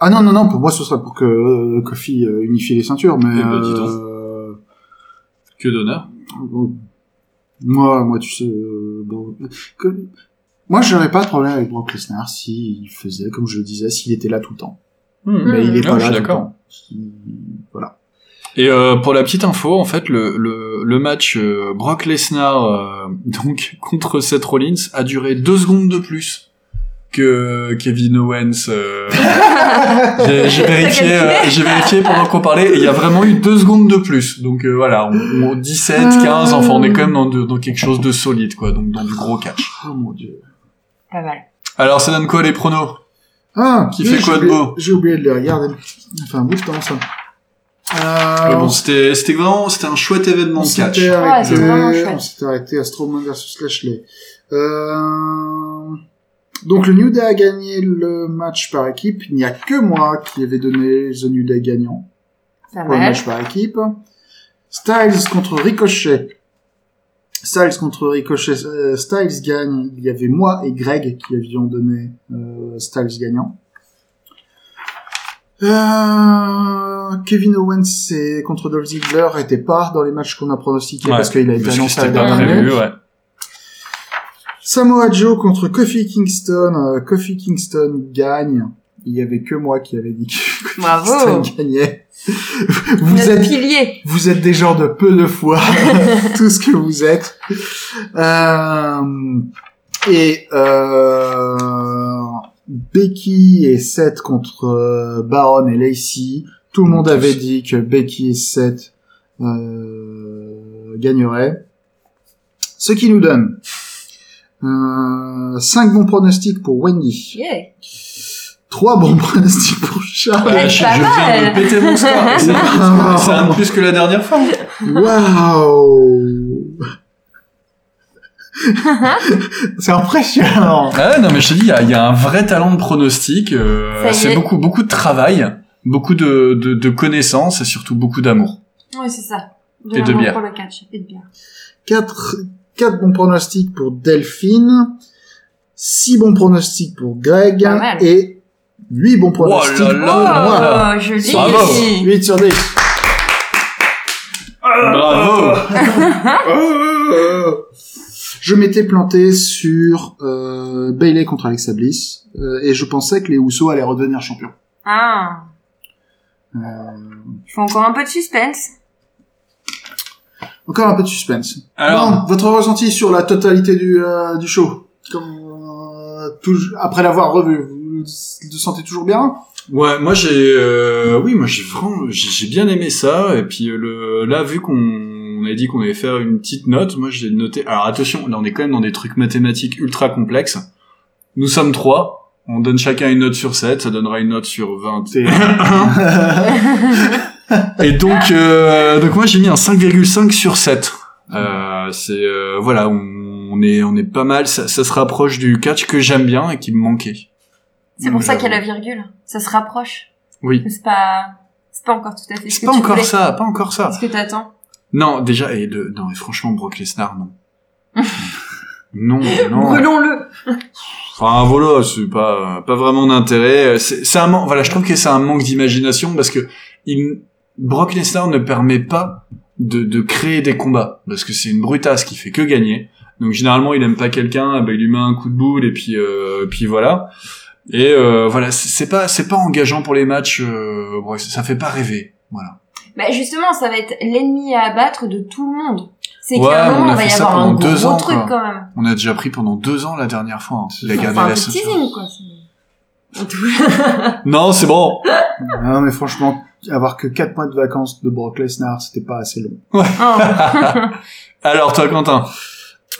Ah non, non, non, pour moi, ce serait pour que euh, Kofi euh, unifie les ceintures, mais... Eh ben, dis donc. euh, Que d'honneur. bon, moi, moi, tu sais... euh, bon, que- moi, j'aurais pas de problème avec Brock Lesnar s'il faisait, comme je le disais, s'il était là tout le temps. Mais il est Ah, pas là tout le d'accord. temps. Il- Voilà. Et euh, pour la petite info, en fait, le, le, le match euh, Brock Lesnar euh, donc contre Seth Rollins a duré deux secondes de plus que Kevin Owens. euh, j'ai j'ai vérifié, euh, j'ai vérifié pendant qu'on parlait et il y a vraiment eu deux secondes de plus. Donc euh, voilà, on, on 17, 15, enfin on est quand même dans, de- dans quelque chose de solide, quoi, donc dans du gros catch. Oh mon dieu. Pas mal. Alors ça donne quoi les pronos? Ah, Qui fait quoi de beau? J'ai oublié de les regarder. Enfin, un bout de temps, ça. Euh, Mais bon, c'était, c'était vraiment, c'était un chouette événement on de catch. s'était Ouais, c'était vraiment arrêté, chouette. on s'était arrêté à Strowman versus Lashley. Euh... Donc le New Day a gagné le match par équipe. Il n'y a que moi qui avais donné The New Day gagnant pour le match par équipe. Styles contre Ricochet. Styles contre Ricochet. Euh, Styles gagne. Il y avait moi et Greg qui avions donné euh, Styles gagnant. Euh, Kevin Owens et contre Dolph Ziggler étaient pas dans les matchs qu'on a pronostiqués Ouais, parce qu'il a été annoncé à la dernière minute. Samoa Joe contre Kofi Kingston. Euh, Kofi Kingston gagne. Il y avait que moi qui avait dit que Kofi Bravo. Kingston gagnait. Vous Notre êtes pilier. vous êtes des gens de peu de foi, tout ce que vous êtes. Euh, et euh, Becky et Seth contre euh, Baron et Lacey. Tout le monde avait dit que Becky et Seth euh, gagneraient. Ce qui nous donne 5 bons pronostics pour Wendy, Yeah. 3 bons pronostics pour Charles. Ouais, Ah, je, je viens de péter mon score. C'est un, c'est un de plus que la dernière fois. Waouh C'est impressionnant. Ah ouais, non, mais je te dis, il y a, il y a un vrai talent de pronostic. euh, c'est est. beaucoup, beaucoup de travail, beaucoup de, de, de connaissances et surtout beaucoup d'amour. Ouais, c'est ça. Et de bière. Pour le catch. Et de bière. 4, quatre bons pronostics pour Delphine, 6 bons pronostics pour Greg et 8 bons pronostics Oh là pour là. moi. Oh. Bravo. 8 sur 10. Bravo Je m'étais planté sur euh, Bailey contre Alexa Bliss euh, et je pensais que les Usos allaient redevenir champions. Ah. Euh, Il faut encore un peu de suspense. Encore un peu de suspense. Alors, Bon, votre ressenti sur la totalité du, euh, du show Comme, euh, tout- Après l'avoir revu, vous le sentez toujours bien? Ouais, moi j'ai, euh, oui, moi j'ai vraiment, j'ai bien aimé ça. Et puis euh, le, là, vu qu'on on a dit qu'on allait faire une petite note, moi j'ai noté. Alors attention, là on est quand même dans des trucs mathématiques ultra complexes. Nous sommes trois. On donne chacun une note sur 7, ça donnera une note sur 20. Et donc, euh, donc moi j'ai mis un 5,5 sur 7. Euh, c'est euh, voilà, on, on est on est pas mal. Ça, ça se rapproche du catch que j'aime bien et qui me manquait. C'est pour ça qu'il y a la virgule. Ça se rapproche. Oui. Mais C'est pas, c'est pas encore tout à fait ce C'est que pas encore ça, pas encore ça. Est-ce que t'attends? Non, déjà et le non mais franchement Brock Lesnar non. non, non. Brûlons-le. Enfin voilà, c'est pas pas vraiment d'intérêt. C'est un voilà, je trouve que c'est un manque d'imagination parce que il Brock Lesnar ne permet pas de, de créer des combats parce que c'est une brutasse qui fait que gagner. Donc généralement il aime pas quelqu'un, bah, il lui met un coup de boule et puis euh, puis voilà. Et euh, voilà, c'est pas c'est pas engageant pour les matchs. Euh, bref, ça fait pas rêver. Voilà. Bah justement, ça va être l'ennemi à abattre de tout le monde. C'est Ouais, qu'à un on moment, a il va fait y ça avoir un gros ans, truc quoi. quand même. On a déjà pris pendant deux ans la dernière fois. Hein, la Enfin, garder un la teasing, quoi. Non, c'est bon. Non, mais franchement, avoir que 4 mois de vacances de Brock Lesnar, c'était pas assez long. Oh. Alors toi, Quentin?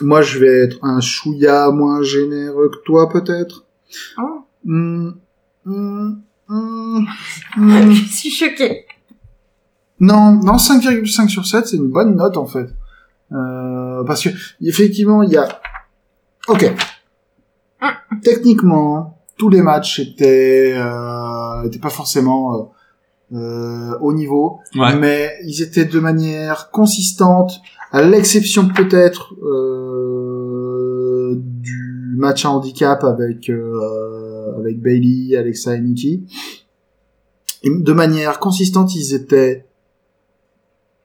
Moi, je vais être un chouïa moins généreux que toi, peut-être. Oh. Hmm, hmm, hmm, hmm. Je suis choquée. Non, non, 5,5 sur 7, c'est une bonne note, en fait. Euh, parce que, effectivement, il y a... Ok. Techniquement, tous les matchs étaient, euh, étaient pas forcément euh, euh, au niveau. Ouais. mais ils étaient de manière consistante, à l'exception peut-être euh, du match à handicap avec euh, avec Bailey, Alexa et Nikki. Et de manière consistante, ils étaient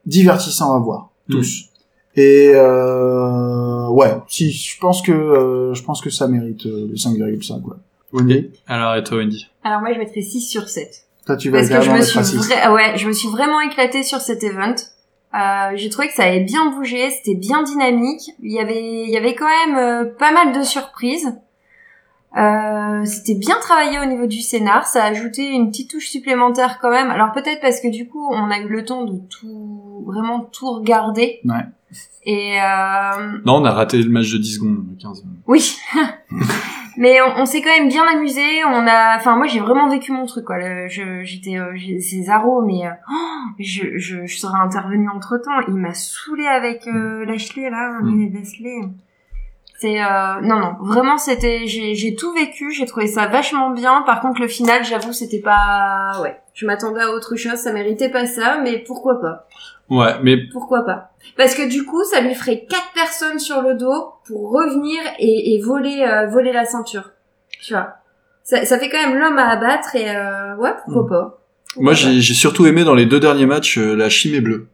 divertissants à voir tous. Et euh, ouais, si je pense que euh, je pense que ça mérite euh, le 5,5 quoi. Wendy, Alors et toi, Wendy? Alors moi, je mettrais 6 sur 7. Toi tu vas Parce que je me suis à 6. vra- ouais, je me suis vraiment éclatée sur cet event. Euh, j'ai trouvé que ça avait bien bougé, c'était bien dynamique. Il y avait, il y avait quand même euh, pas mal de surprises. Euh, c'était bien travaillé au niveau du scénar, ça a ajouté une petite touche supplémentaire quand même. Alors peut-être parce que du coup on a eu le temps de tout, vraiment tout regarder. Ouais. Et euh, Non, on a raté le match de 10 secondes, 15 secondes. oui, mais on, on s'est quand même bien amusé. On a, enfin moi j'ai vraiment vécu mon truc quoi. Le- je, j'étais, euh, c'est Zaro, mais euh, oh, je, je, je serais intervenu entre temps. Il m'a saoulé avec euh, Lashley là, Mm. Lashley. C'est euh, non non. Vraiment c'était j'ai tout vécu j'ai trouvé ça vachement bien. Par contre le final j'avoue c'était pas ouais. Je m'attendais à autre chose ça méritait pas ça mais pourquoi pas? Ouais, mais pourquoi pas? Parce que du coup ça lui ferait quatre personnes sur le dos pour revenir et, et voler euh, voler la ceinture. Tu vois? Ça, ça fait quand même l'homme à abattre et euh, ouais pourquoi Mm. pas? Pourquoi moi j'ai surtout aimé dans les deux derniers matchs euh, la chimée bleue.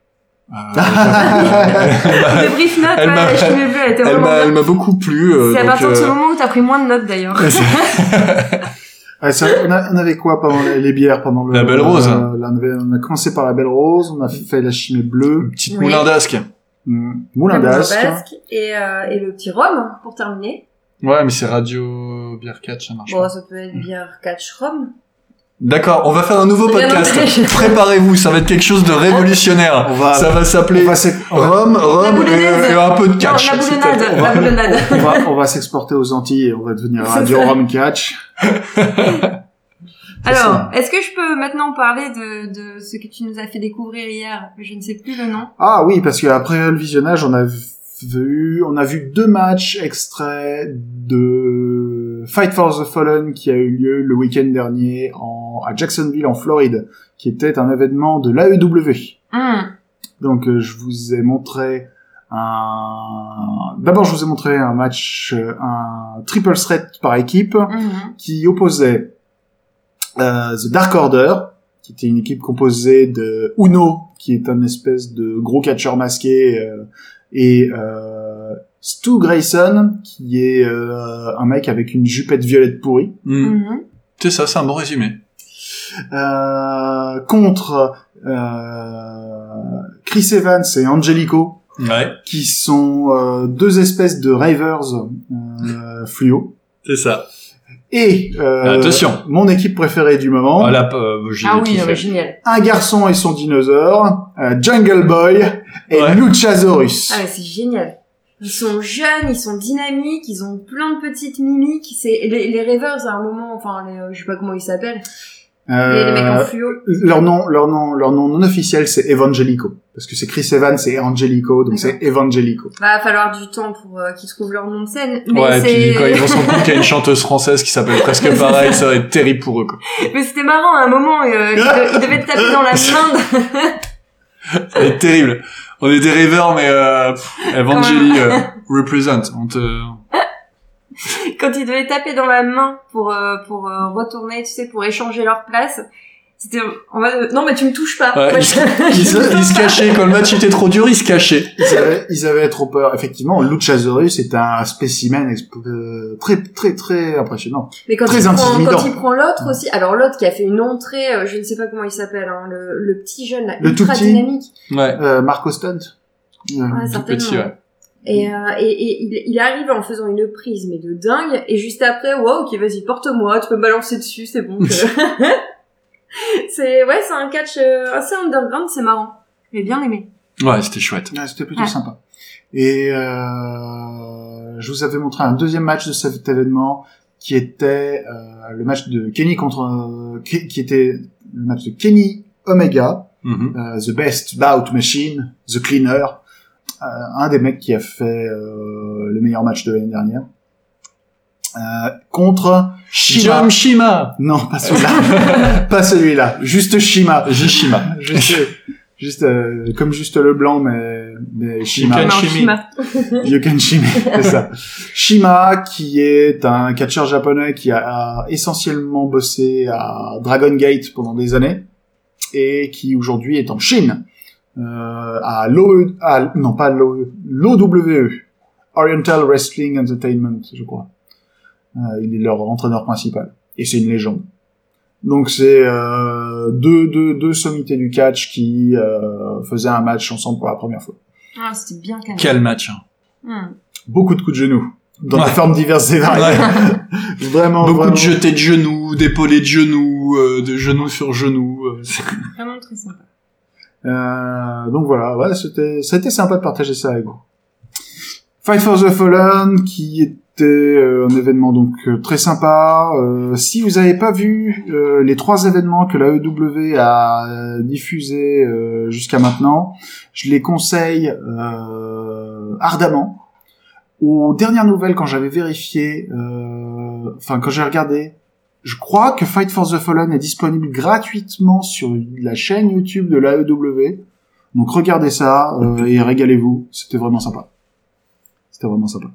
Euh, brief note Elle ouais, m'a- la chimie bleue elle était elle vraiment m'a elle bien m'a beaucoup plu. euh, c'est à partir de ce euh, moment où t'as pris moins de notes d'ailleurs Ouais, ça, on, a- on avait quoi pendant les, les bières pendant le, La Belle Rose. là, on, avait- on a commencé par la Belle Rose, on a fait la chimée bleue, petite Oui. moulin d'asque. Moulin. Basque et, euh, et le petit rhum pour terminer. Ouais, mais c'est Radio Beer Catch, ça marche Bon, pas. ça peut être bière catch rhum. D'accord, on va faire un nouveau podcast. Préparez-vous, ça va être quelque chose de révolutionnaire. On va, Ça va s'appeler Rhum boulonnaise. et, et un peu de catch. non, la boulonnade, on va- s'exporter aux Antilles et on va devenir Radio. Rum Catch. Alors, est-ce que je peux maintenant parler de, de ce que tu nous as fait découvrir hier? Je ne sais plus le nom. Ah oui, parce qu'après le visionnage, on a vu, on a vu deux matchs extraits de Fight for the Fallen qui a eu lieu le week-end dernier en, à Jacksonville en Floride, qui était un événement de l'AEW. Hmm. Donc euh, je vous ai montré un. D'abord, je vous ai montré un match, euh, un triple threat par équipe Mhm. qui opposait euh, The Dark Order, qui était une équipe composée de Uno, qui est un espèce de gros catcheur masqué, euh, et euh, Stu Grayson, qui est euh, un mec avec une jupette violette pourrie, Hmm. Mhm. C'est ça, c'est un bon résumé. euh, contre euh, Chris Evans et Angelico, Ouais, qui sont euh, deux espèces de ravers euh, fluo. c'est ça. Et euh, Attention. mon équipe préférée du moment, Voilà, euh, Ah oui, non, mais génial. un garçon et son dinosaure, euh, Jungle Boy et Ouais. Luchasaurus. Ah c'est génial. Ils sont jeunes, ils sont dynamiques, ils ont plein de petites mimiques. C'est les, les rêveurs à un moment, enfin les, euh, je sais pas comment ils s'appellent, les, les mecs en Euh, fluo. leur nom, leur nom, leur nom non officiel, c'est Evangelico. Parce que c'est Chris Evans et Angelico, donc c'est Evangelico. Va falloir du temps pour euh, qu'ils trouvent leur nom de scène. Mais Ouais, et puis quand ils vont se rendre compte qu'il y a une chanteuse française qui s'appelle presque pareil, ça va être terrible pour eux, quoi. Mais c'était marrant, à un moment, euh, il, de- il devait te taper dans la main. Ça va être terrible. On est des rêveurs, mais euh, Evangeli euh, represent. On te... Quand il devait taper dans la main pour euh, pour euh, retourner, tu sais, pour échanger leur place. C'était en mode, non mais tu me touches pas. Ouais, Moi, il, je- se, cachait quand le match était trop dur, il se cachait. Ils avaient, ils avaient trop peur. Effectivement, Luchasaurus est un spécimen euh, très, très, très impressionnant. Mais quand Très il, prend, quand il prend l'autre aussi, alors l'autre qui a fait une entrée, euh, je ne sais pas comment il s'appelle, hein, le, le petit jeune là, Le tout ultra petit. dynamique. Ouais, Euh, Marco Stunt. Euh, Ouais, tout petit, ouais. Et, euh, et, et il, il arrive en faisant une prise mais de dingue et juste après wow ok vas-y porte-moi tu peux me balancer dessus c'est bon que- c'est ouais c'est un catch euh, assez underground c'est marrant j'ai bien aimé Ouais, c'était chouette. Ouais, c'était plutôt Ouais. sympa. Et euh, je vous avais montré un deuxième match de cet événement qui était euh, le match de Kenny contre euh, qui, était le match de Kenny Omega, Mhm. euh, The Best Bout Machine, The Cleaner, euh, un des mecs qui a fait euh, le meilleur match de l'année dernière, euh, contre Shima. Jam Shima Non, pas celui-là. pas celui-là. Juste Shima. Jishima. Juste, juste euh, comme juste le blanc, mais, mais Shima. Shimi. Shima. C'est ça. Shima, qui est un catcheur japonais qui a essentiellement bossé à Dragon Gate pendant des années et qui aujourd'hui est en Chine, euh, à l'OE, à, non pas l'OE, l'OWE, Oriental Wrestling Entertainment, je crois. Euh, il est leur entraîneur principal et c'est une légende. Donc c'est euh, deux, deux, deux sommités du catch qui euh, faisaient un match ensemble pour la première fois. ah c'était bien quand même Quel match. hein. Hmm. Beaucoup de coups de genoux. dans Ouais. des formes diverses et variées. vraiment, Beaucoup vraiment. de jetés de genoux, d'épaulés de genoux, euh, de genoux sur genoux. euh, Vraiment très sympa. Euh, donc voilà, ouais, c'était, été sympa de partager ça avec vous. Fight for the Fallen, qui était euh, un événement donc euh, très sympa. Euh, si vous n'avez pas vu euh, les trois événements que la EW a euh, diffusés euh, jusqu'à maintenant, je les conseille ardemment. Aux dernières nouvelles, quand j'avais vérifié, enfin quand j'ai regardé, je crois que Fight for the Fallen est disponible gratuitement sur la chaîne YouTube de l'AEW. Donc regardez ça et régalez-vous. C'était vraiment sympa. C'était vraiment sympa.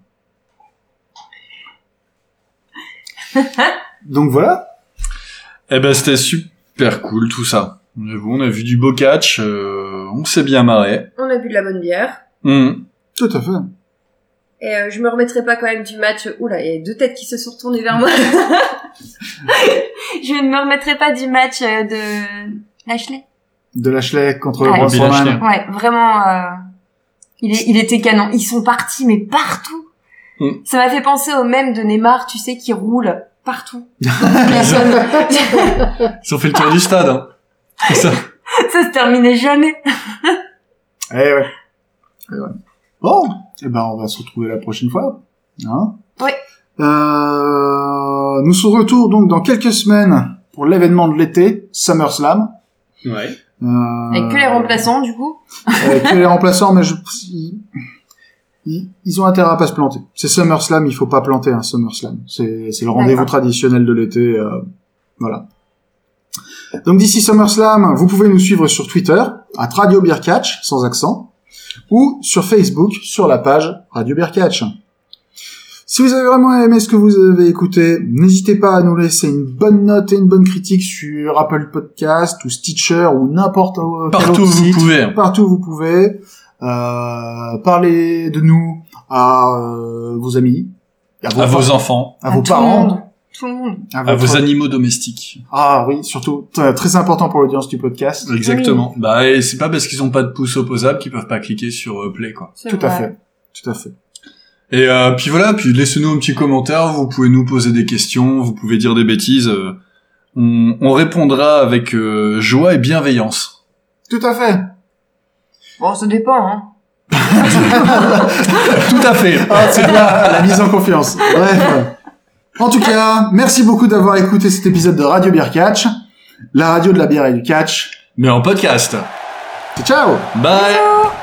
Donc voilà. Eh ben, c'était super cool tout ça. On a vu du beau catch, euh, on s'est bien marré. On a bu de la bonne bière. Hum. Tout à fait. Et euh, je me remettrai pas quand même du match. Oula, il y a deux têtes qui se sont retournées vers moi. je ne me remettrai pas du match euh, de Lashley. De Lashley contre Ah. Lashley. Ouais, vraiment. euh, Il, est, il était canon. Ils sont partis, mais partout. Mm. Ça m'a fait penser au même de Neymar, tu sais, qui roule partout. Ils ont fait le tour du stade. Hein. Ça. ça se terminait jamais. Eh ouais. Eh ouais. Bon, eh ben on va se retrouver la prochaine fois. Hein Oui. Euh, nous serons de retour donc dans quelques semaines pour l'événement de l'été, SummerSlam. Ouais. Euh, Avec que les remplaçants, du coup. Avec que les remplaçants, mais je, ils, ont intérêt à pas se planter. C'est SummerSlam, il faut pas planter un SummerSlam. C'est, c'est le rendez-vous traditionnel de l'été, euh, voilà. Donc d'ici SummerSlam, vous pouvez nous suivre sur Twitter, à Radio Beer Catch, sans accent, ou sur Facebook, sur la page Radio Beer Catch. Si vous avez vraiment aimé ce que vous avez écouté, n'hésitez pas à nous laisser une bonne note et une bonne critique sur Apple Podcast ou Stitcher ou n'importe où. quel Partout où vous pouvez. hein. partout où vous pouvez. Euh, parler de nous à euh, vos amis, à vos, À vos par- enfants, à À vos parents, monde. Tout le monde. à, vos animaux domestiques. Ah oui, surtout très, important pour l'audience du podcast. Exactement. Bah, et c'est pas parce qu'ils ont pas de pouce opposable qu'ils peuvent pas cliquer sur euh, play, quoi. Tout à fait, tout à fait. Et euh, puis voilà, puis laissez-nous un petit commentaire, vous pouvez nous poser des questions, vous pouvez dire des bêtises. euh, on, on répondra avec euh, joie et bienveillance. Tout à fait. Bon, ça dépend, hein. Tout à fait. Ah, c'est bien, la mise en confiance. Bref. En tout cas, merci beaucoup d'avoir écouté cet épisode de Radio Beer Catch, la radio de la bière et du catch. Mais en podcast. Ciao Bye.